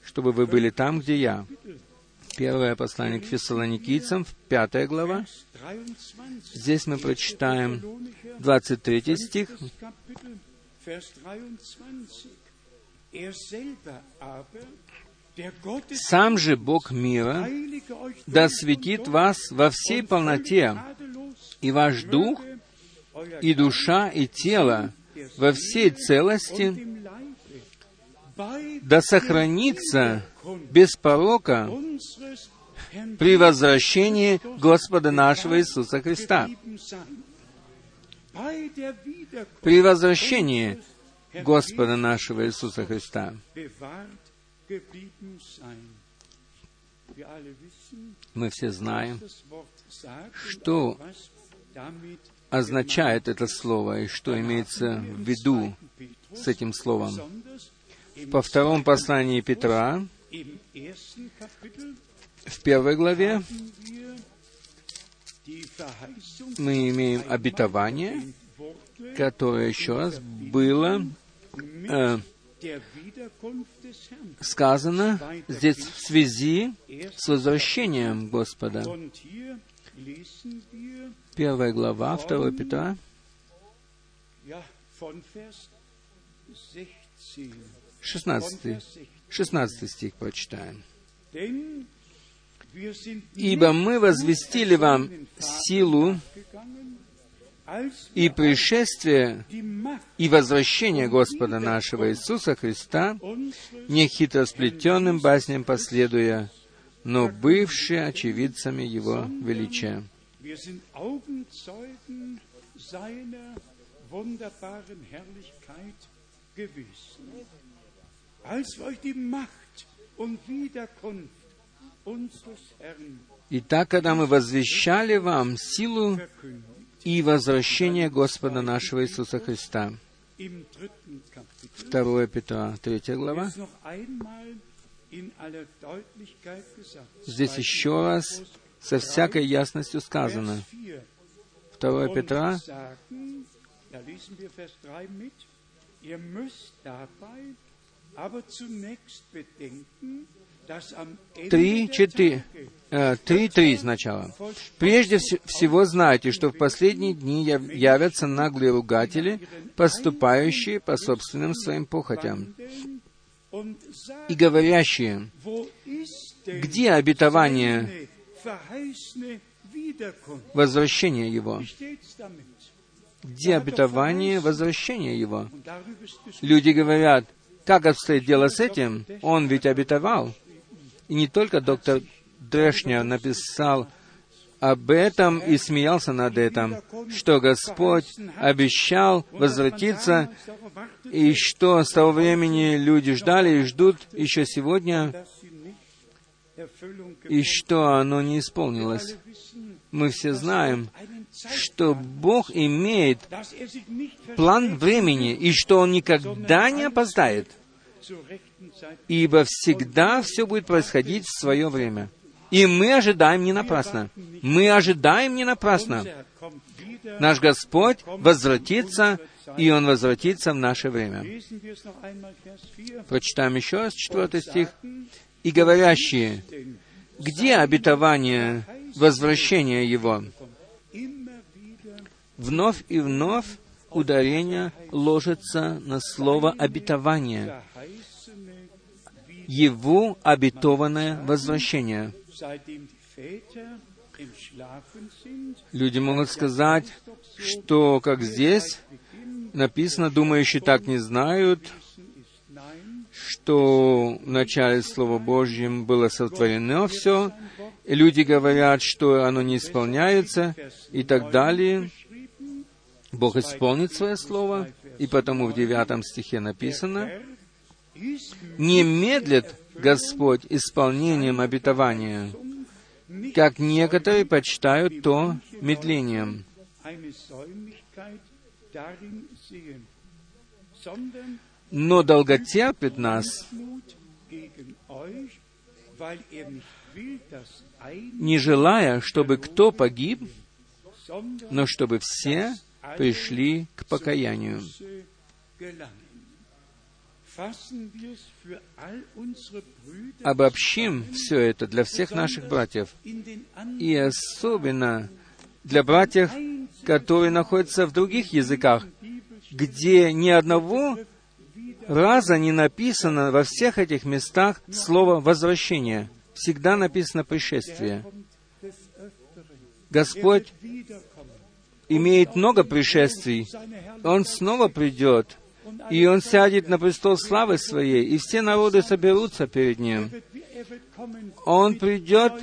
чтобы вы были там, где я. Первое послание к фессалоникийцам, пятая глава. Здесь мы прочитаем 23 стих. «Сам же Бог мира да светит вас во всей полноте, и ваш дух и душа, и тело во всей целости да сохранится без порока при возвращении Господа нашего Иисуса Христа. При возвращении Господа нашего Иисуса Христа. Мы все знаем, что означает это слово и что имеется в виду с этим словом. По втором послании Петра, в первой главе, мы имеем обетование, которое еще раз было э, сказано здесь в связи с возвращением Господа. Первая глава, 2 Петра, 16, 16 стих прочитаем. «Ибо мы возвестили вам силу и пришествие и возвращение Господа нашего Иисуса Христа, не хитросплетенным басням последуя, но бывшие очевидцами Его величия. Итак, когда мы возвещали вам силу и возвращение Господа нашего Иисуса Христа. 2 Петра, 3 глава. Здесь еще раз со всякой ясностью сказано. 2 Петра, 3, 4, 3, 3 сначала. «Прежде всего знайте, что в последние дни явятся наглые ругатели, поступающие по собственным своим похотям, и говорящие, где обетование возвращения его? Где обетование возвращения его? Люди говорят, как обстоит дело с этим? Он ведь обетовал. И не только доктор Дрешня написал об этом и смеялся над этим, что Господь обещал возвратиться, и что с того времени люди ждали и ждут еще сегодня, и что оно не исполнилось. Мы все знаем, что Бог имеет план времени, и что Он никогда не опоздает — ибо всегда все будет происходить в свое время. И мы ожидаем не напрасно. Мы ожидаем не напрасно. Наш Господь возвратится, и Он возвратится в наше время. Прочитаем еще раз четвертый стих. «И говорящие, где обетование возвращения Его?» Вновь и вновь ударение ложится на слово «обетование», его обетованное возвращение. Люди могут сказать, что, как здесь написано, думающие так не знают, что в начале Слова Божьим было сотворено все, люди говорят, что оно не исполняется, и так далее. Бог исполнит свое Слово, и потому в девятом стихе написано, не медлит Господь исполнением обетования, как некоторые почитают то медлением. Но долготерпит нас, не желая, чтобы кто погиб, но чтобы все пришли к покаянию. Обобщим все это для всех наших братьев, и особенно для братьев, которые находятся в других языках, где ни одного раза не написано во всех этих местах слово «возвращение». Всегда написано «пришествие». Господь имеет много пришествий. Он снова придет — и Он сядет на престол славы Своей, и все народы соберутся перед Ним. Он придет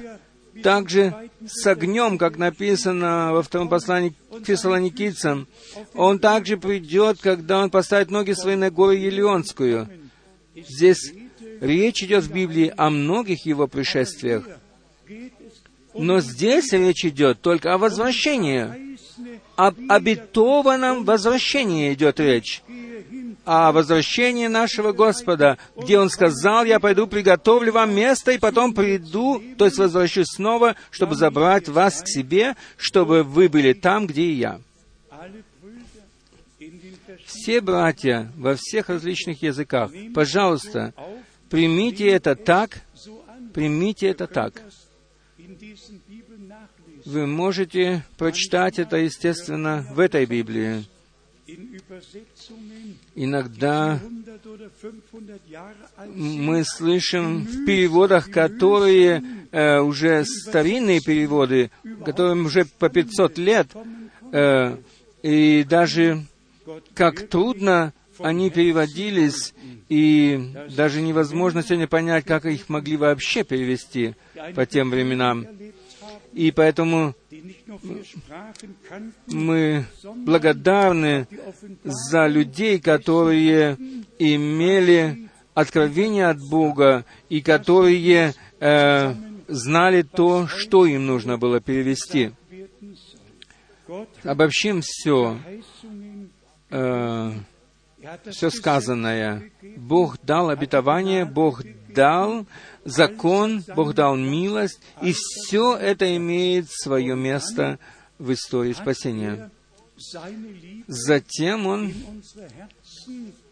также с огнем, как написано во втором послании к фессалоникийцам. Он также придет, когда Он поставит ноги свои на гору Елеонскую. Здесь речь идет в Библии о многих Его пришествиях. Но здесь речь идет только о возвращении. Об обетованном возвращении идет речь о возвращении нашего Господа, где Он сказал, «Я пойду приготовлю вам место, и потом приду, то есть возвращусь снова, чтобы забрать вас к себе, чтобы вы были там, где и я». все братья во всех различных языках, пожалуйста, примите это так, примите это так. Вы можете прочитать это, естественно, в этой Библии. Иногда мы слышим в переводах, которые э, уже старинные переводы, которым уже по 500 лет, э, и даже как трудно они переводились, и даже невозможно сегодня понять, как их могли вообще перевести по тем временам. И поэтому мы благодарны за людей, которые имели откровение от Бога и которые э, знали то, что им нужно было перевести. Обобщим все, э, все сказанное. Бог дал обетование, Бог дал закон, Бог дал милость, и все это имеет свое место в истории спасения. Затем Он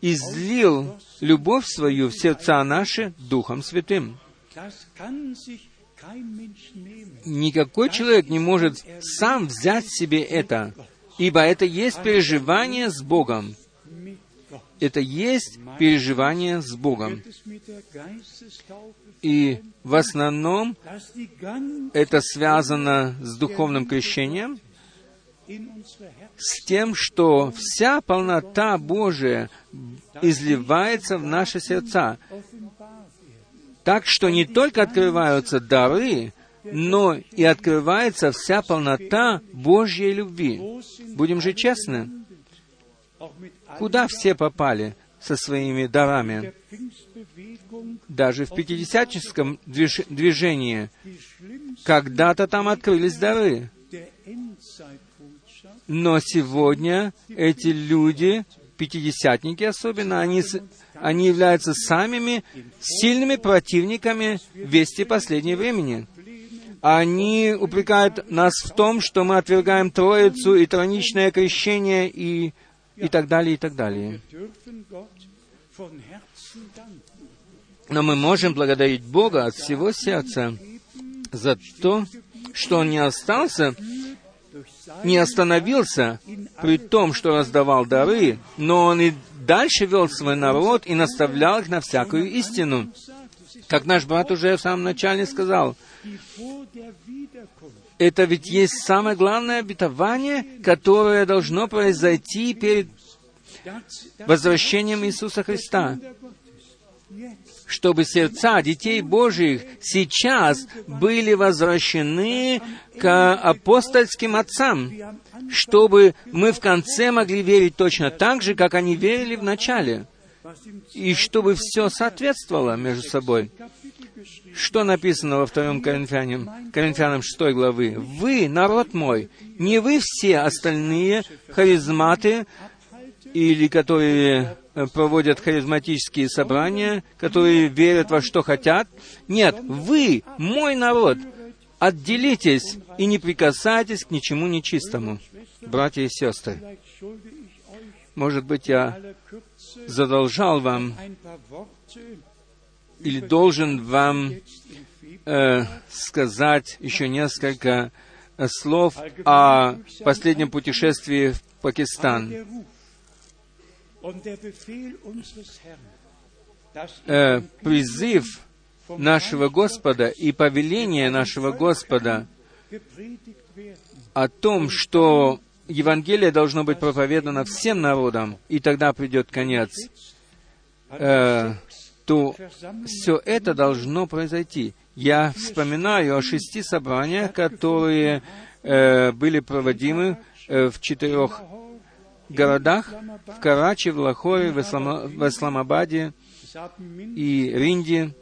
излил любовь свою в сердца наши Духом Святым. Никакой человек не может сам взять себе это, ибо это есть переживание с Богом это есть переживание с Богом. И в основном это связано с духовным крещением, с тем, что вся полнота Божия изливается в наши сердца, так что не только открываются дары, но и открывается вся полнота Божьей любви. Будем же честны. Куда все попали со своими дарами? Даже в пятидесятническом движении когда-то там открылись дары. Но сегодня эти люди, пятидесятники особенно, они, они являются самыми сильными противниками вести последнего времени. Они упрекают нас в том, что мы отвергаем Троицу и троничное крещение и и так далее, и так далее. Но мы можем благодарить Бога от всего сердца за то, что Он не остался, не остановился при том, что раздавал дары, но Он и дальше вел свой народ и наставлял их на всякую истину. Как наш брат уже в самом начале сказал, это ведь есть самое главное обетование, которое должно произойти перед возвращением Иисуса Христа, чтобы сердца детей Божьих сейчас были возвращены к апостольским отцам, чтобы мы в конце могли верить точно так же, как они верили в начале, и чтобы все соответствовало между собой. Что написано во втором Коринфянам, Коринфянам 6 главы? «Вы, народ мой, не вы все остальные харизматы, или которые э, проводят харизматические собрания, которые верят во что хотят. Нет, вы, мой народ, отделитесь и не прикасайтесь к ничему нечистому, братья и сестры. Может быть, я задолжал вам или должен вам э, сказать еще несколько э, слов о последнем путешествии в Пакистан. Э, призыв нашего Господа и повеление нашего Господа о том, что Евангелие должно быть проповедано всем народам, и тогда придет конец, э, то все это должно произойти. Я вспоминаю о шести собраниях, которые э, были проводимы э, в четырех городах, в Карачи, в Лахоре, в, Ислам, в Исламабаде и Ринде.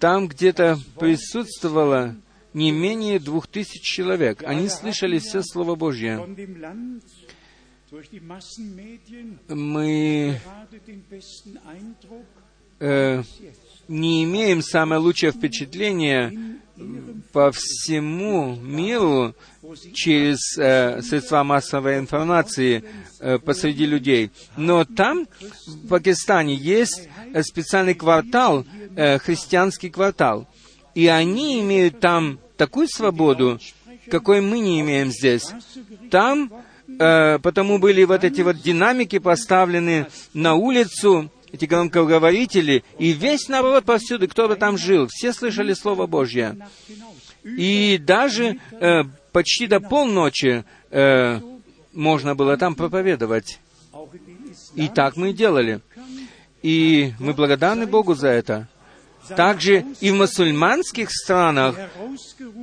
Там где-то присутствовало не менее двух тысяч человек. Они слышали все Слово Божье мы э, не имеем самое лучшее впечатление по всему миру через э, средства массовой информации э, посреди людей. Но там, в Пакистане, есть специальный квартал, э, христианский квартал. И они имеют там такую свободу, какой мы не имеем здесь. Там э, потому были вот эти вот динамики поставлены на улицу, эти громкоговорители, и весь народ повсюду, кто бы там жил, все слышали Слово Божье. И даже э, почти до полночи э, можно было там проповедовать. И так мы и делали. И мы благодарны Богу за это. Также и в мусульманских странах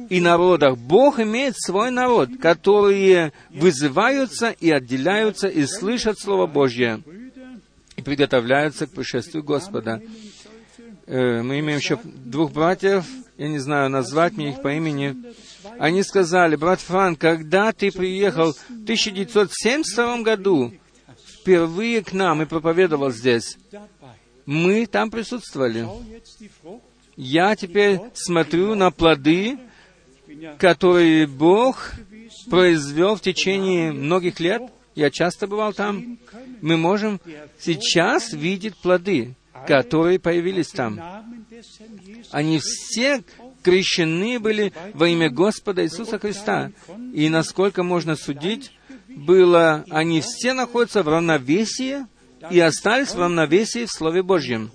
и народах Бог имеет свой народ, которые вызываются и отделяются и слышат Слово Божье и приготовляются к пришествию Господа. Э, мы имеем еще двух братьев, я не знаю, назвать мне их по имени. Они сказали, брат Франк, когда ты приехал в 1972 году впервые к нам и проповедовал здесь, мы там присутствовали. Я теперь смотрю на плоды, которые Бог произвел в течение многих лет. Я часто бывал там. Мы можем сейчас видеть плоды, которые появились там. Они все крещены были во имя Господа Иисуса Христа. И насколько можно судить, было, они все находятся в равновесии и остались в равновесии в Слове Божьем.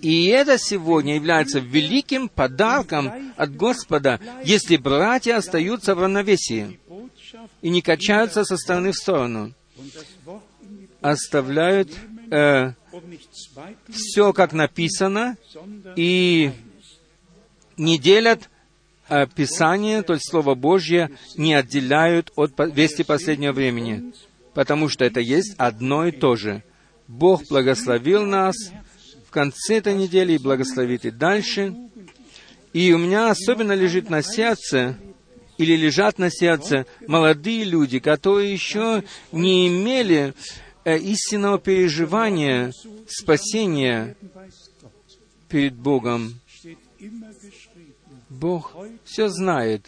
И это сегодня является великим подарком от Господа, если братья остаются в равновесии и не качаются со стороны в сторону, оставляют э, все, как написано, и не делят э, Писание, то есть Слово Божье, не отделяют от вести последнего времени потому что это есть одно и то же. Бог благословил нас в конце этой недели и благословит и дальше. И у меня особенно лежит на сердце, или лежат на сердце молодые люди, которые еще не имели э, истинного переживания спасения перед Богом. Бог все знает.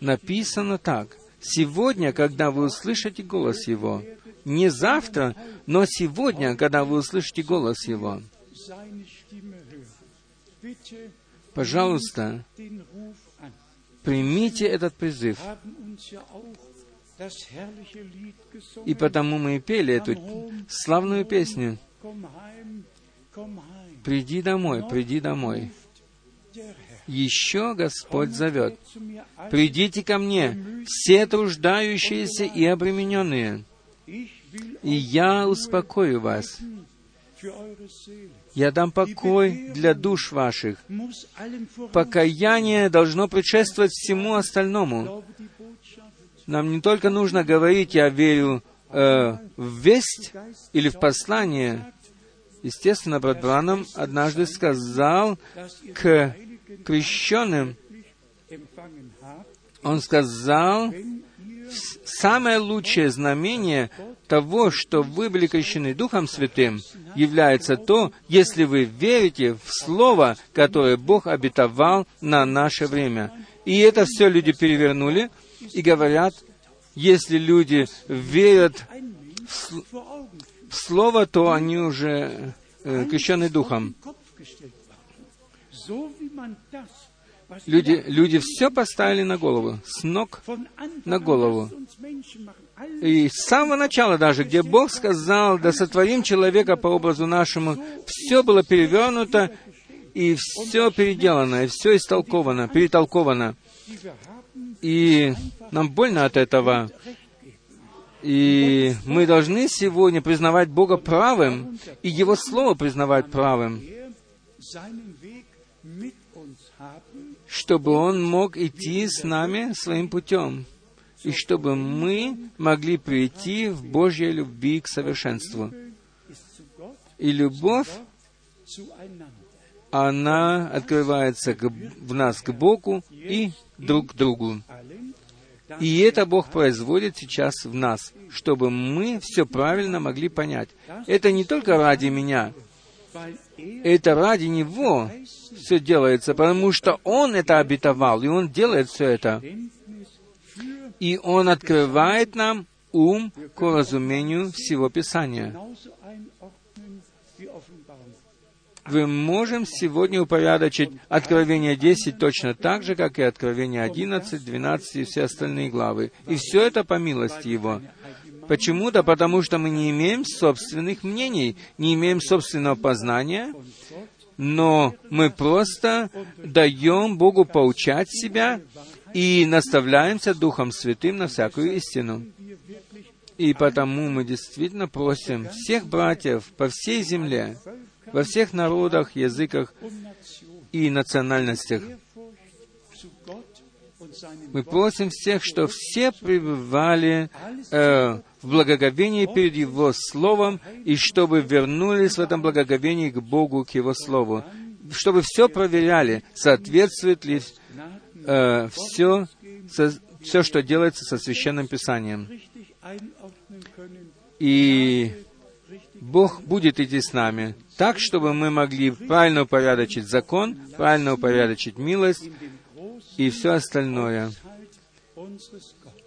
Написано так. Сегодня, когда вы услышите голос Его, не завтра, но сегодня, когда вы услышите голос Его, пожалуйста, примите этот призыв. И потому мы и пели эту славную песню. «Приди домой, приди домой» еще Господь зовет. «Придите ко мне, все труждающиеся и обремененные, и я успокою вас. Я дам покой для душ ваших. Покаяние должно предшествовать всему остальному. Нам не только нужно говорить «я верю э, в весть» или в послание. Естественно, брат Бранам однажды сказал к крещенным, он сказал, самое лучшее знамение того, что вы были крещены Духом Святым, является то, если вы верите в Слово, которое Бог обетовал на наше время. И это все люди перевернули и говорят, если люди верят в Слово, то они уже э, крещены Духом. Люди, люди все поставили на голову, с ног на голову. И с самого начала даже, где Бог сказал, да сотворим человека по образу нашему, все было перевернуто, и все переделано, и все истолковано, перетолковано. И нам больно от этого. И мы должны сегодня признавать Бога правым, и Его Слово признавать правым чтобы Он мог идти с нами своим путем, и чтобы мы могли прийти в Божьей любви к совершенству. И любовь, она открывается к, в нас к Богу и друг к другу. И это Бог производит сейчас в нас, чтобы мы все правильно могли понять. Это не только ради меня, это ради Него все делается, потому что Он это обетовал, и Он делает все это. И Он открывает нам ум к разумению всего Писания. Вы можем сегодня упорядочить Откровение 10 точно так же, как и Откровение 11, 12 и все остальные главы. И все это по милости Его. Почему-то потому, что мы не имеем собственных мнений, не имеем собственного познания, но мы просто даем Богу поучать себя и наставляемся Духом Святым на всякую истину. И потому мы действительно просим всех братьев по всей земле, во всех народах, языках и национальностях. Мы просим всех, что все пребывали э, в благоговении перед Его Словом, и чтобы вернулись в этом благоговении к Богу, к Его Слову. Чтобы все проверяли, соответствует ли э, все, со, все, что делается со Священным Писанием. И Бог будет идти с нами так, чтобы мы могли правильно упорядочить закон, правильно упорядочить милость и все остальное.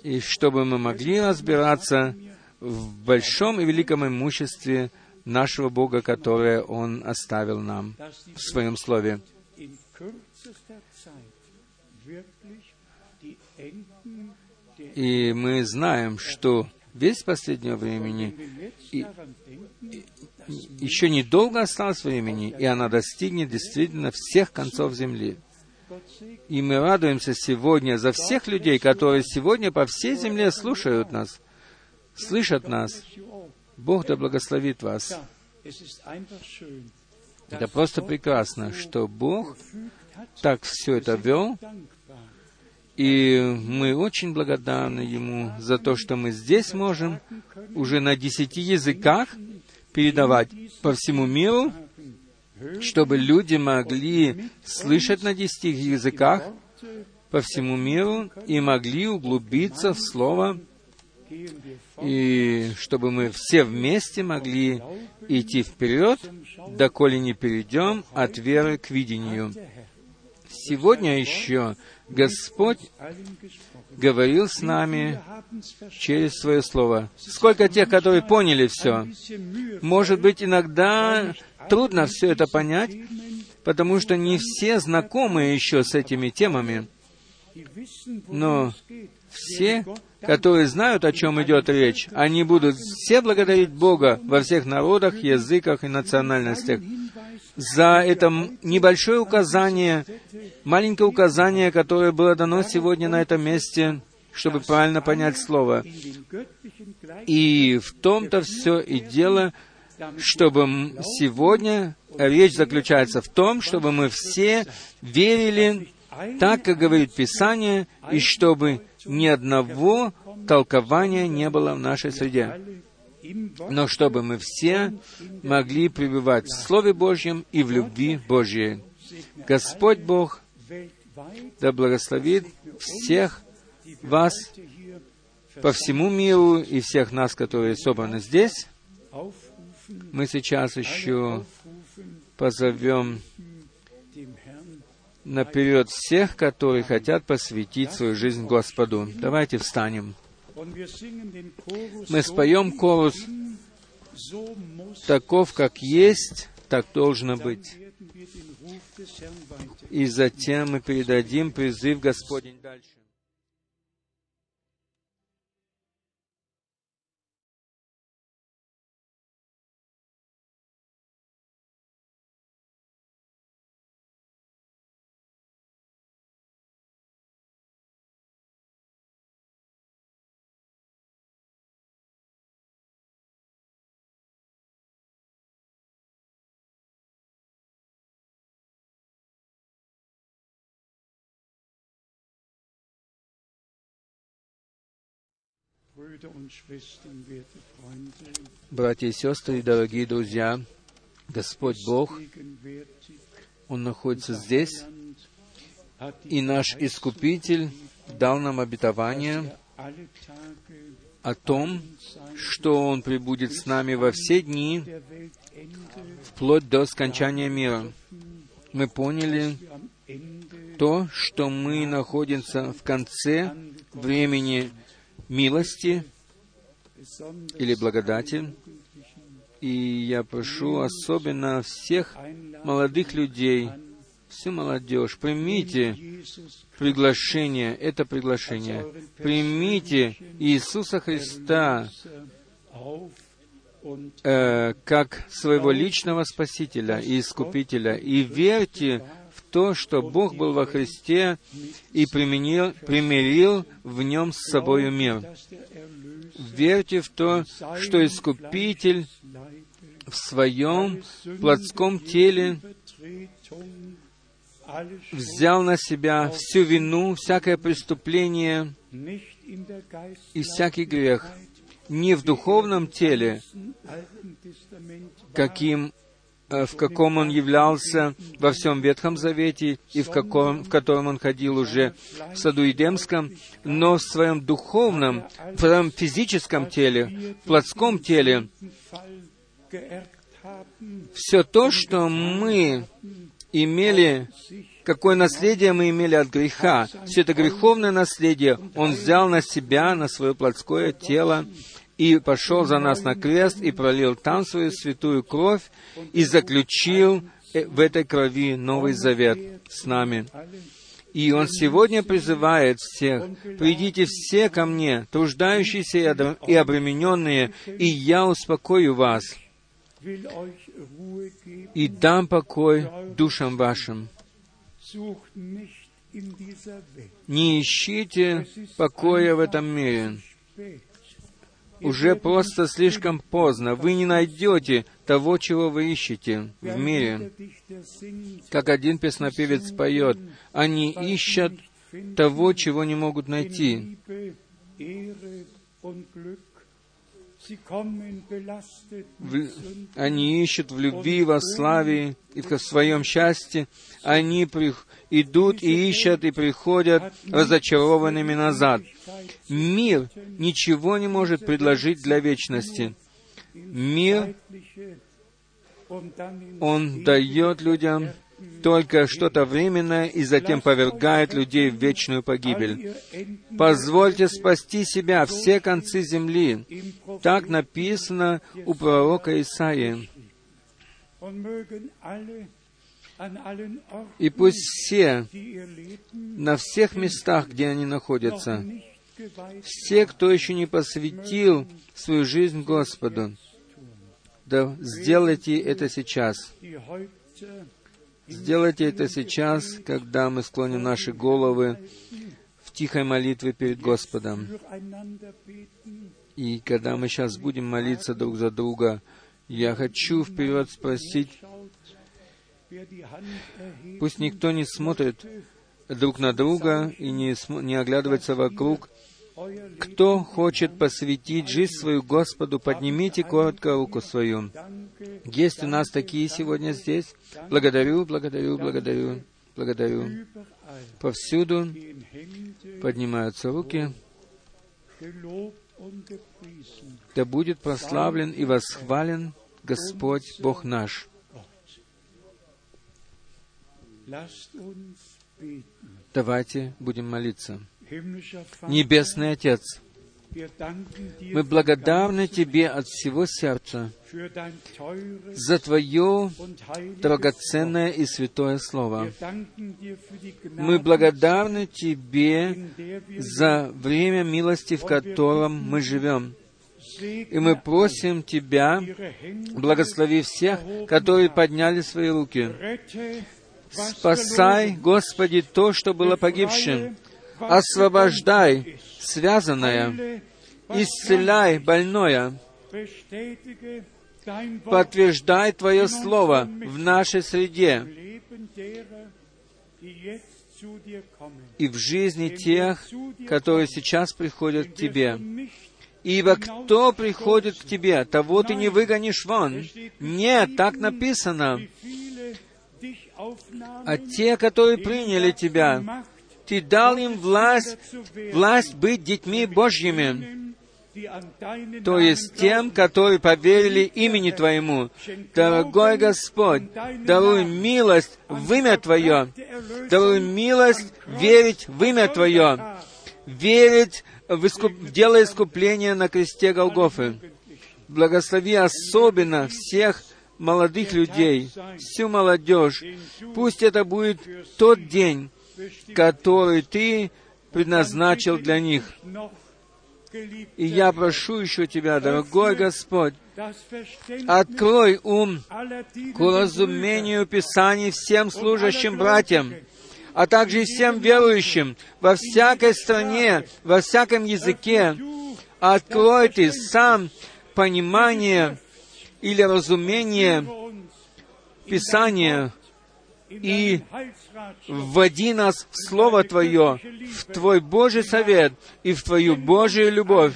И чтобы мы могли разбираться в большом и великом имуществе нашего Бога, которое Он оставил нам в Своем Слове. И мы знаем, что весь последнего времени и, и, еще недолго осталось времени, и она достигнет действительно всех концов земли. И мы радуемся сегодня за всех людей, которые сегодня по всей земле слушают нас, слышат нас. Бог да благословит вас. Это просто прекрасно, что Бог так все это вел, и мы очень благодарны Ему за то, что мы здесь можем уже на десяти языках передавать по всему миру, чтобы люди могли слышать на десяти языках по всему миру и могли углубиться в Слово, и чтобы мы все вместе могли идти вперед, доколе не перейдем от веры к видению. Сегодня еще Господь говорил с нами через свое слово. Сколько тех, которые поняли все? Может быть, иногда трудно все это понять, потому что не все знакомы еще с этими темами. Но все, которые знают, о чем идет речь, они будут все благодарить Бога во всех народах, языках и национальностях за это небольшое указание, маленькое указание, которое было дано сегодня на этом месте, чтобы правильно понять слово. И в том-то все и дело, чтобы сегодня речь заключается в том, чтобы мы все верили так, как говорит Писание, и чтобы ни одного толкования не было в нашей среде но чтобы мы все могли пребывать в Слове Божьем и в любви Божьей. Господь Бог да благословит всех вас по всему миру и всех нас, которые собраны здесь. Мы сейчас еще позовем наперед всех, которые хотят посвятить свою жизнь Господу. Давайте встанем. Мы споем корус «Таков, как есть, так должно быть». И затем мы передадим призыв Господень дальше. Братья и сестры, дорогие друзья, Господь Бог, Он находится здесь, и наш Искупитель дал нам обетование о том, что Он прибудет с нами во все дни, вплоть до скончания мира. Мы поняли, то, что мы находимся в конце времени милости или благодати. И я прошу особенно всех молодых людей, всю молодежь, примите приглашение, это приглашение. Примите Иисуса Христа э, как своего личного Спасителя и Искупителя, и верьте то, что Бог был во Христе и применил, примирил в нем с собою мир. Верьте в то, что Искупитель в своем плотском теле взял на себя всю вину, всякое преступление и всякий грех, не в духовном теле, каким в каком он являлся во всем Ветхом Завете и в, каком, в котором он ходил уже в саду Едемском, но в своем духовном, в своем физическом теле, в плотском теле, все то, что мы имели, какое наследие мы имели от греха, все это греховное наследие Он взял на себя, на свое плотское тело, и пошел за нас на крест, и пролил там свою святую кровь, и заключил э, в этой крови Новый Завет с нами. И Он сегодня призывает всех, «Придите все ко мне, труждающиеся и обремененные, и я успокою вас, и дам покой душам вашим». Не ищите покоя в этом мире уже просто слишком поздно. Вы не найдете того, чего вы ищете в мире. Как один песнопевец поет, они ищут того, чего не могут найти. Они ищут в любви, во славе и в своем счастье. Они при... идут и ищут и приходят разочарованными назад. Мир ничего не может предложить для вечности. Мир, он дает людям только что-то временное и затем повергает людей в вечную погибель. Позвольте спасти себя все концы земли. Так написано у пророка Исаии. И пусть все на всех местах, где они находятся, все, кто еще не посвятил свою жизнь Господу, да сделайте это сейчас. Сделайте это сейчас, когда мы склоним наши головы в тихой молитве перед Господом. И когда мы сейчас будем молиться друг за друга, я хочу вперед спросить, пусть никто не смотрит друг на друга и не, не оглядывается вокруг, кто хочет посвятить жизнь свою Господу, поднимите коротко руку свою. Есть у нас такие сегодня здесь. Благодарю, благодарю, благодарю, благодарю. Повсюду поднимаются руки. Да будет прославлен и восхвален Господь Бог наш. Давайте будем молиться. Небесный Отец, мы благодарны Тебе от всего сердца за Твое драгоценное и святое Слово. Мы благодарны Тебе за время милости, в котором мы живем. И мы просим Тебя, благослови всех, которые подняли свои руки. Спасай, Господи, то, что было погибшим освобождай связанное, исцеляй больное, подтверждай Твое Слово в нашей среде и в жизни тех, которые сейчас приходят к Тебе. Ибо кто приходит к Тебе, того Ты не выгонишь вон. Нет, так написано. А те, которые приняли Тебя, ты дал им власть, власть быть детьми Божьими. то есть тем, которые поверили имени Твоему. Дорогой Господь, даруй милость в имя Твое, даруй милость верить в имя Твое, верить в, искуп... в дело искупления на кресте Голгофы. Благослови особенно всех молодых людей, всю молодежь. Пусть это будет тот день, который Ты предназначил для них. И я прошу еще Тебя, дорогой Господь, открой ум к разумению Писаний всем служащим братьям, а также и всем верующим во всякой стране, во всяком языке. Открой Ты сам понимание или разумение Писания и вводи нас в Слово Твое, в Твой Божий совет и в Твою Божию любовь.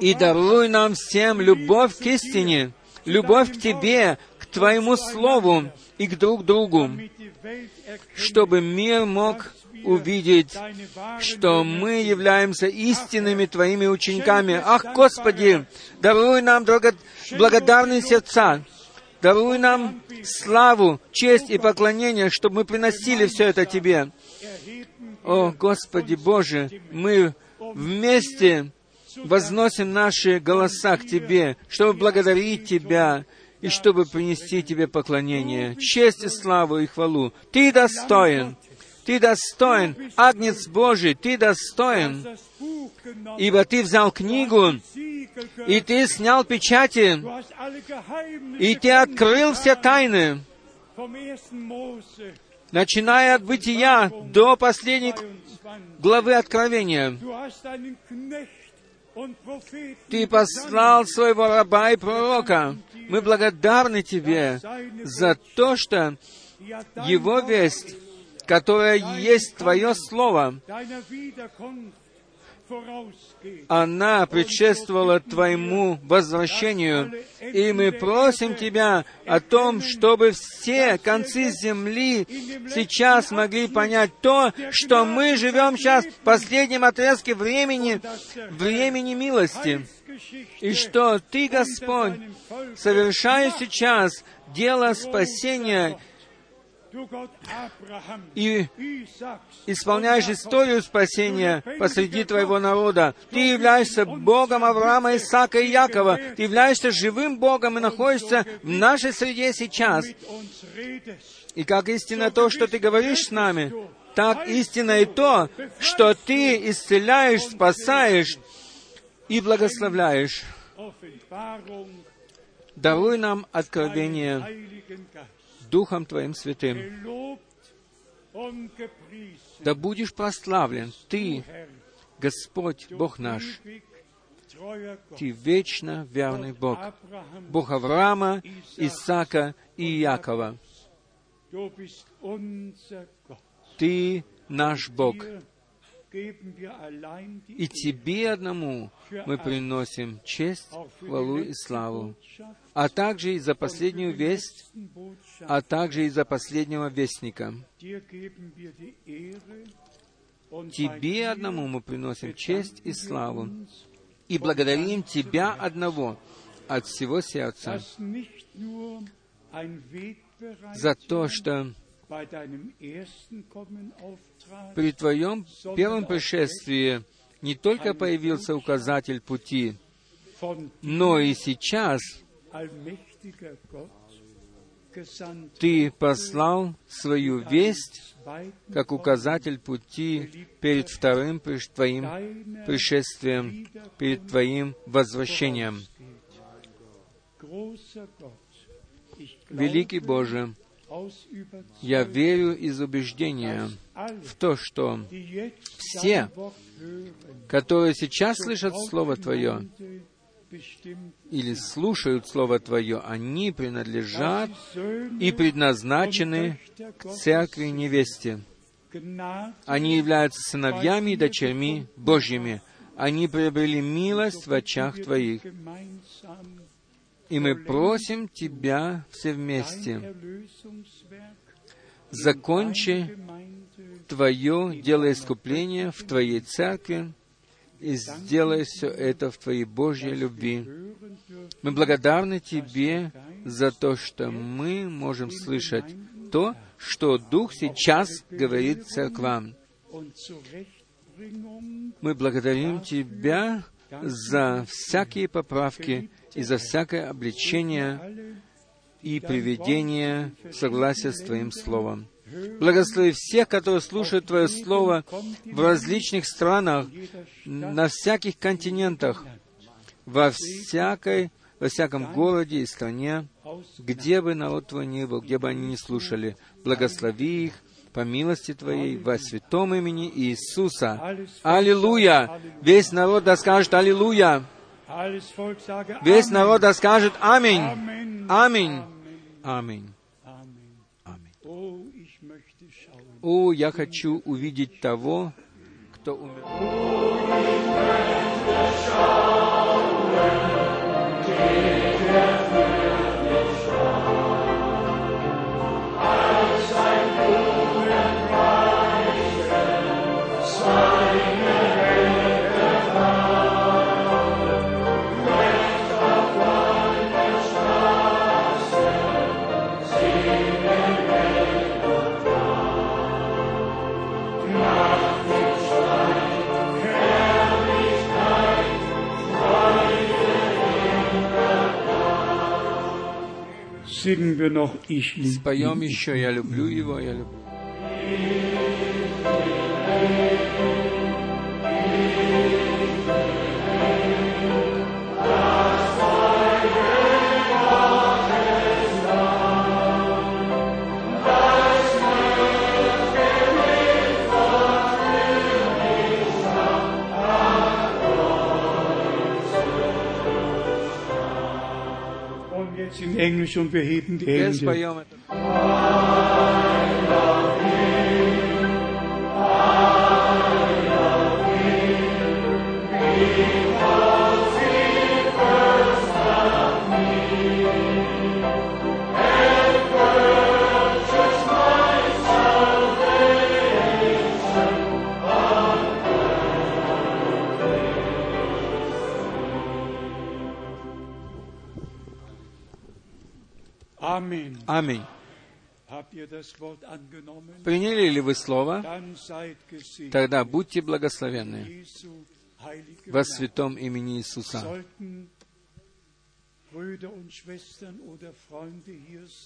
И даруй нам всем любовь к истине, любовь к Тебе, к Твоему Слову и к друг другу, чтобы мир мог увидеть, что мы являемся истинными Твоими учениками. Ах, Господи, даруй нам благодарные сердца, даруй нам славу, честь и поклонение, чтобы мы приносили все это Тебе. О, Господи Боже, мы вместе возносим наши голоса к Тебе, чтобы благодарить Тебя и чтобы принести Тебе поклонение, честь и славу и хвалу. Ты достоин, Ты достоин, Агнец Божий, Ты достоин, ибо Ты взял книгу, и Ты снял печати, и Ты открыл все тайны, начиная от бытия до последней главы Откровения. Ты послал своего раба и пророка. Мы благодарны Тебе за то, что Его весть, которая есть Твое Слово, она предшествовала Твоему возвращению. И мы просим Тебя о том, чтобы все концы земли сейчас могли понять то, что мы живем сейчас в последнем отрезке времени, времени милости. И что Ты, Господь, совершаешь сейчас дело спасения и исполняешь историю спасения посреди твоего народа. Ты являешься Богом Авраама, Исаака и Якова. Ты являешься живым Богом и находишься в нашей среде сейчас. И как истинно то, что Ты говоришь с нами, так истинно и то, что Ты исцеляешь, спасаешь и благословляешь. Даруй нам откровение Духом Твоим Святым. Да будешь прославлен Ты, Господь, Бог наш. Ты вечно верный Бог, Бог Авраама, Исаака и Якова. Ты наш Бог. И Тебе одному мы приносим честь, хвалу и славу, а также и за последнюю весть, а также и за последнего вестника. Тебе одному мы приносим честь и славу, и благодарим Тебя одного от всего сердца за то, что при Твоем первом пришествии не только появился указатель пути, но и сейчас Ты послал свою весть как указатель пути перед вторым Твоим пришествием, перед Твоим возвращением. Великий Боже, я верю из убеждения в то, что все, которые сейчас слышат Слово Твое или слушают Слово Твое, они принадлежат и предназначены к церкви невесте. Они являются сыновьями и дочерьми Божьими. Они приобрели милость в очах Твоих. И мы просим Тебя все вместе, закончи Твое дело искупления в Твоей церкви и сделай все это в Твоей Божьей любви. Мы благодарны Тебе за то, что мы можем слышать то, что Дух сейчас говорит церквам. Мы благодарим Тебя за всякие поправки и за всякое обличение и приведение в согласие с Твоим Словом. Благослови всех, которые слушают Твое Слово в различных странах, на всяких континентах, во всякой, во всяком городе и стране, где бы народ Твой ни был, где бы они ни слушали. Благослови их по милости Твоей во святом имени Иисуса. Аллилуйя! Весь народ да скажет Аллилуйя! Весь народ да скажет Аминь! Аминь! Аминь! О, я хочу увидеть того, кто умер. Споем еще «Я люблю его, я Englisch und wir heben die Hände. Аминь. Приняли ли вы Слово? Тогда будьте благословенны во святом имени Иисуса.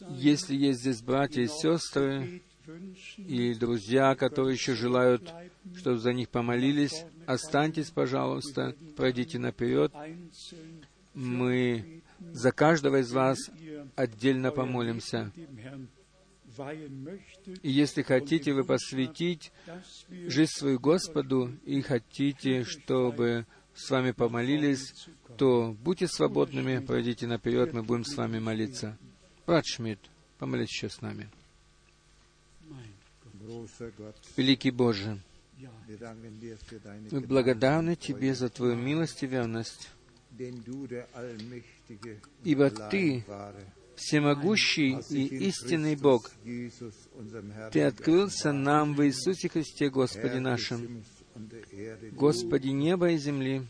Если есть здесь братья и сестры, и друзья, которые еще желают, чтобы за них помолились, останьтесь, пожалуйста, пройдите наперед. Мы за каждого из вас отдельно помолимся. И если хотите вы посвятить жизнь свою Господу и хотите, чтобы с вами помолились, то будьте свободными, пройдите наперед, мы будем с вами молиться. Брат Шмидт, помолись еще с нами. Великий Боже, мы благодарны Тебе за Твою милость и верность, ибо Ты всемогущий и истинный Бог. Ты открылся нам в Иисусе Христе, Господе нашим, Господи неба и земли,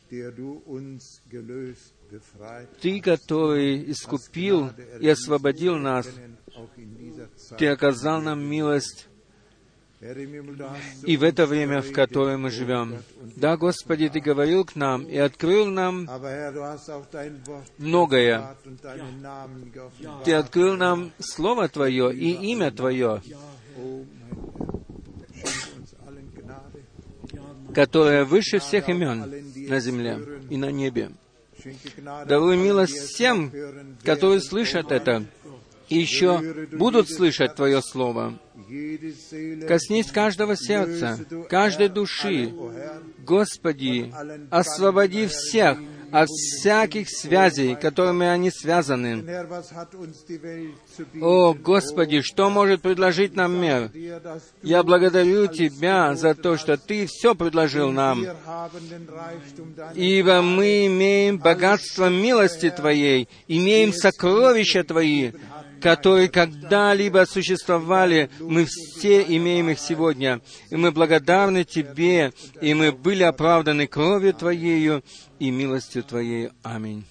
Ты, который искупил и освободил нас, Ты оказал нам милость и в это время, в которое мы живем. Да, Господи, Ты говорил к нам и открыл нам многое. Ты открыл нам Слово Твое и имя Твое, которое выше всех имен на земле и на небе. Даруй милость всем, которые слышат это, и еще будут слышать Твое Слово. Коснись каждого сердца, каждой души. Господи, освободи всех от всяких связей, которыми они связаны. О, Господи, что может предложить нам мир? Я благодарю Тебя за то, что Ты все предложил нам, ибо мы имеем богатство милости Твоей, имеем сокровища Твои, которые когда-либо существовали, мы все имеем их сегодня. И мы благодарны Тебе, и мы были оправданы кровью Твоею и милостью Твоей. Аминь.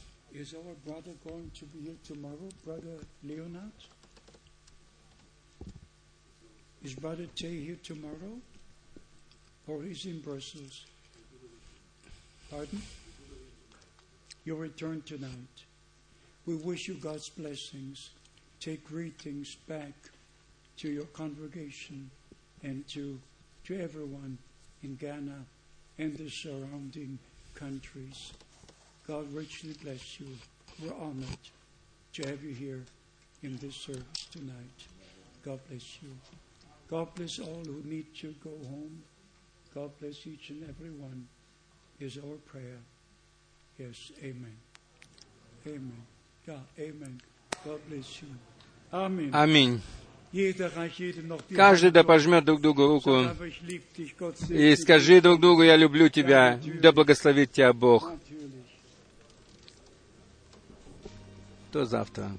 You return tonight. We wish you God's blessings. Take greetings back to your congregation and to, to everyone in Ghana and the surrounding countries. God richly bless you. We're honored to have you here in this service tonight. God bless you. God bless all who need to go home. God bless each and every one, is our prayer. Yes, amen. Amen. God, amen. Аминь. Каждый да пожмет друг другу руку и скажи друг другу, я люблю тебя, да благословит тебя Бог. До завтра.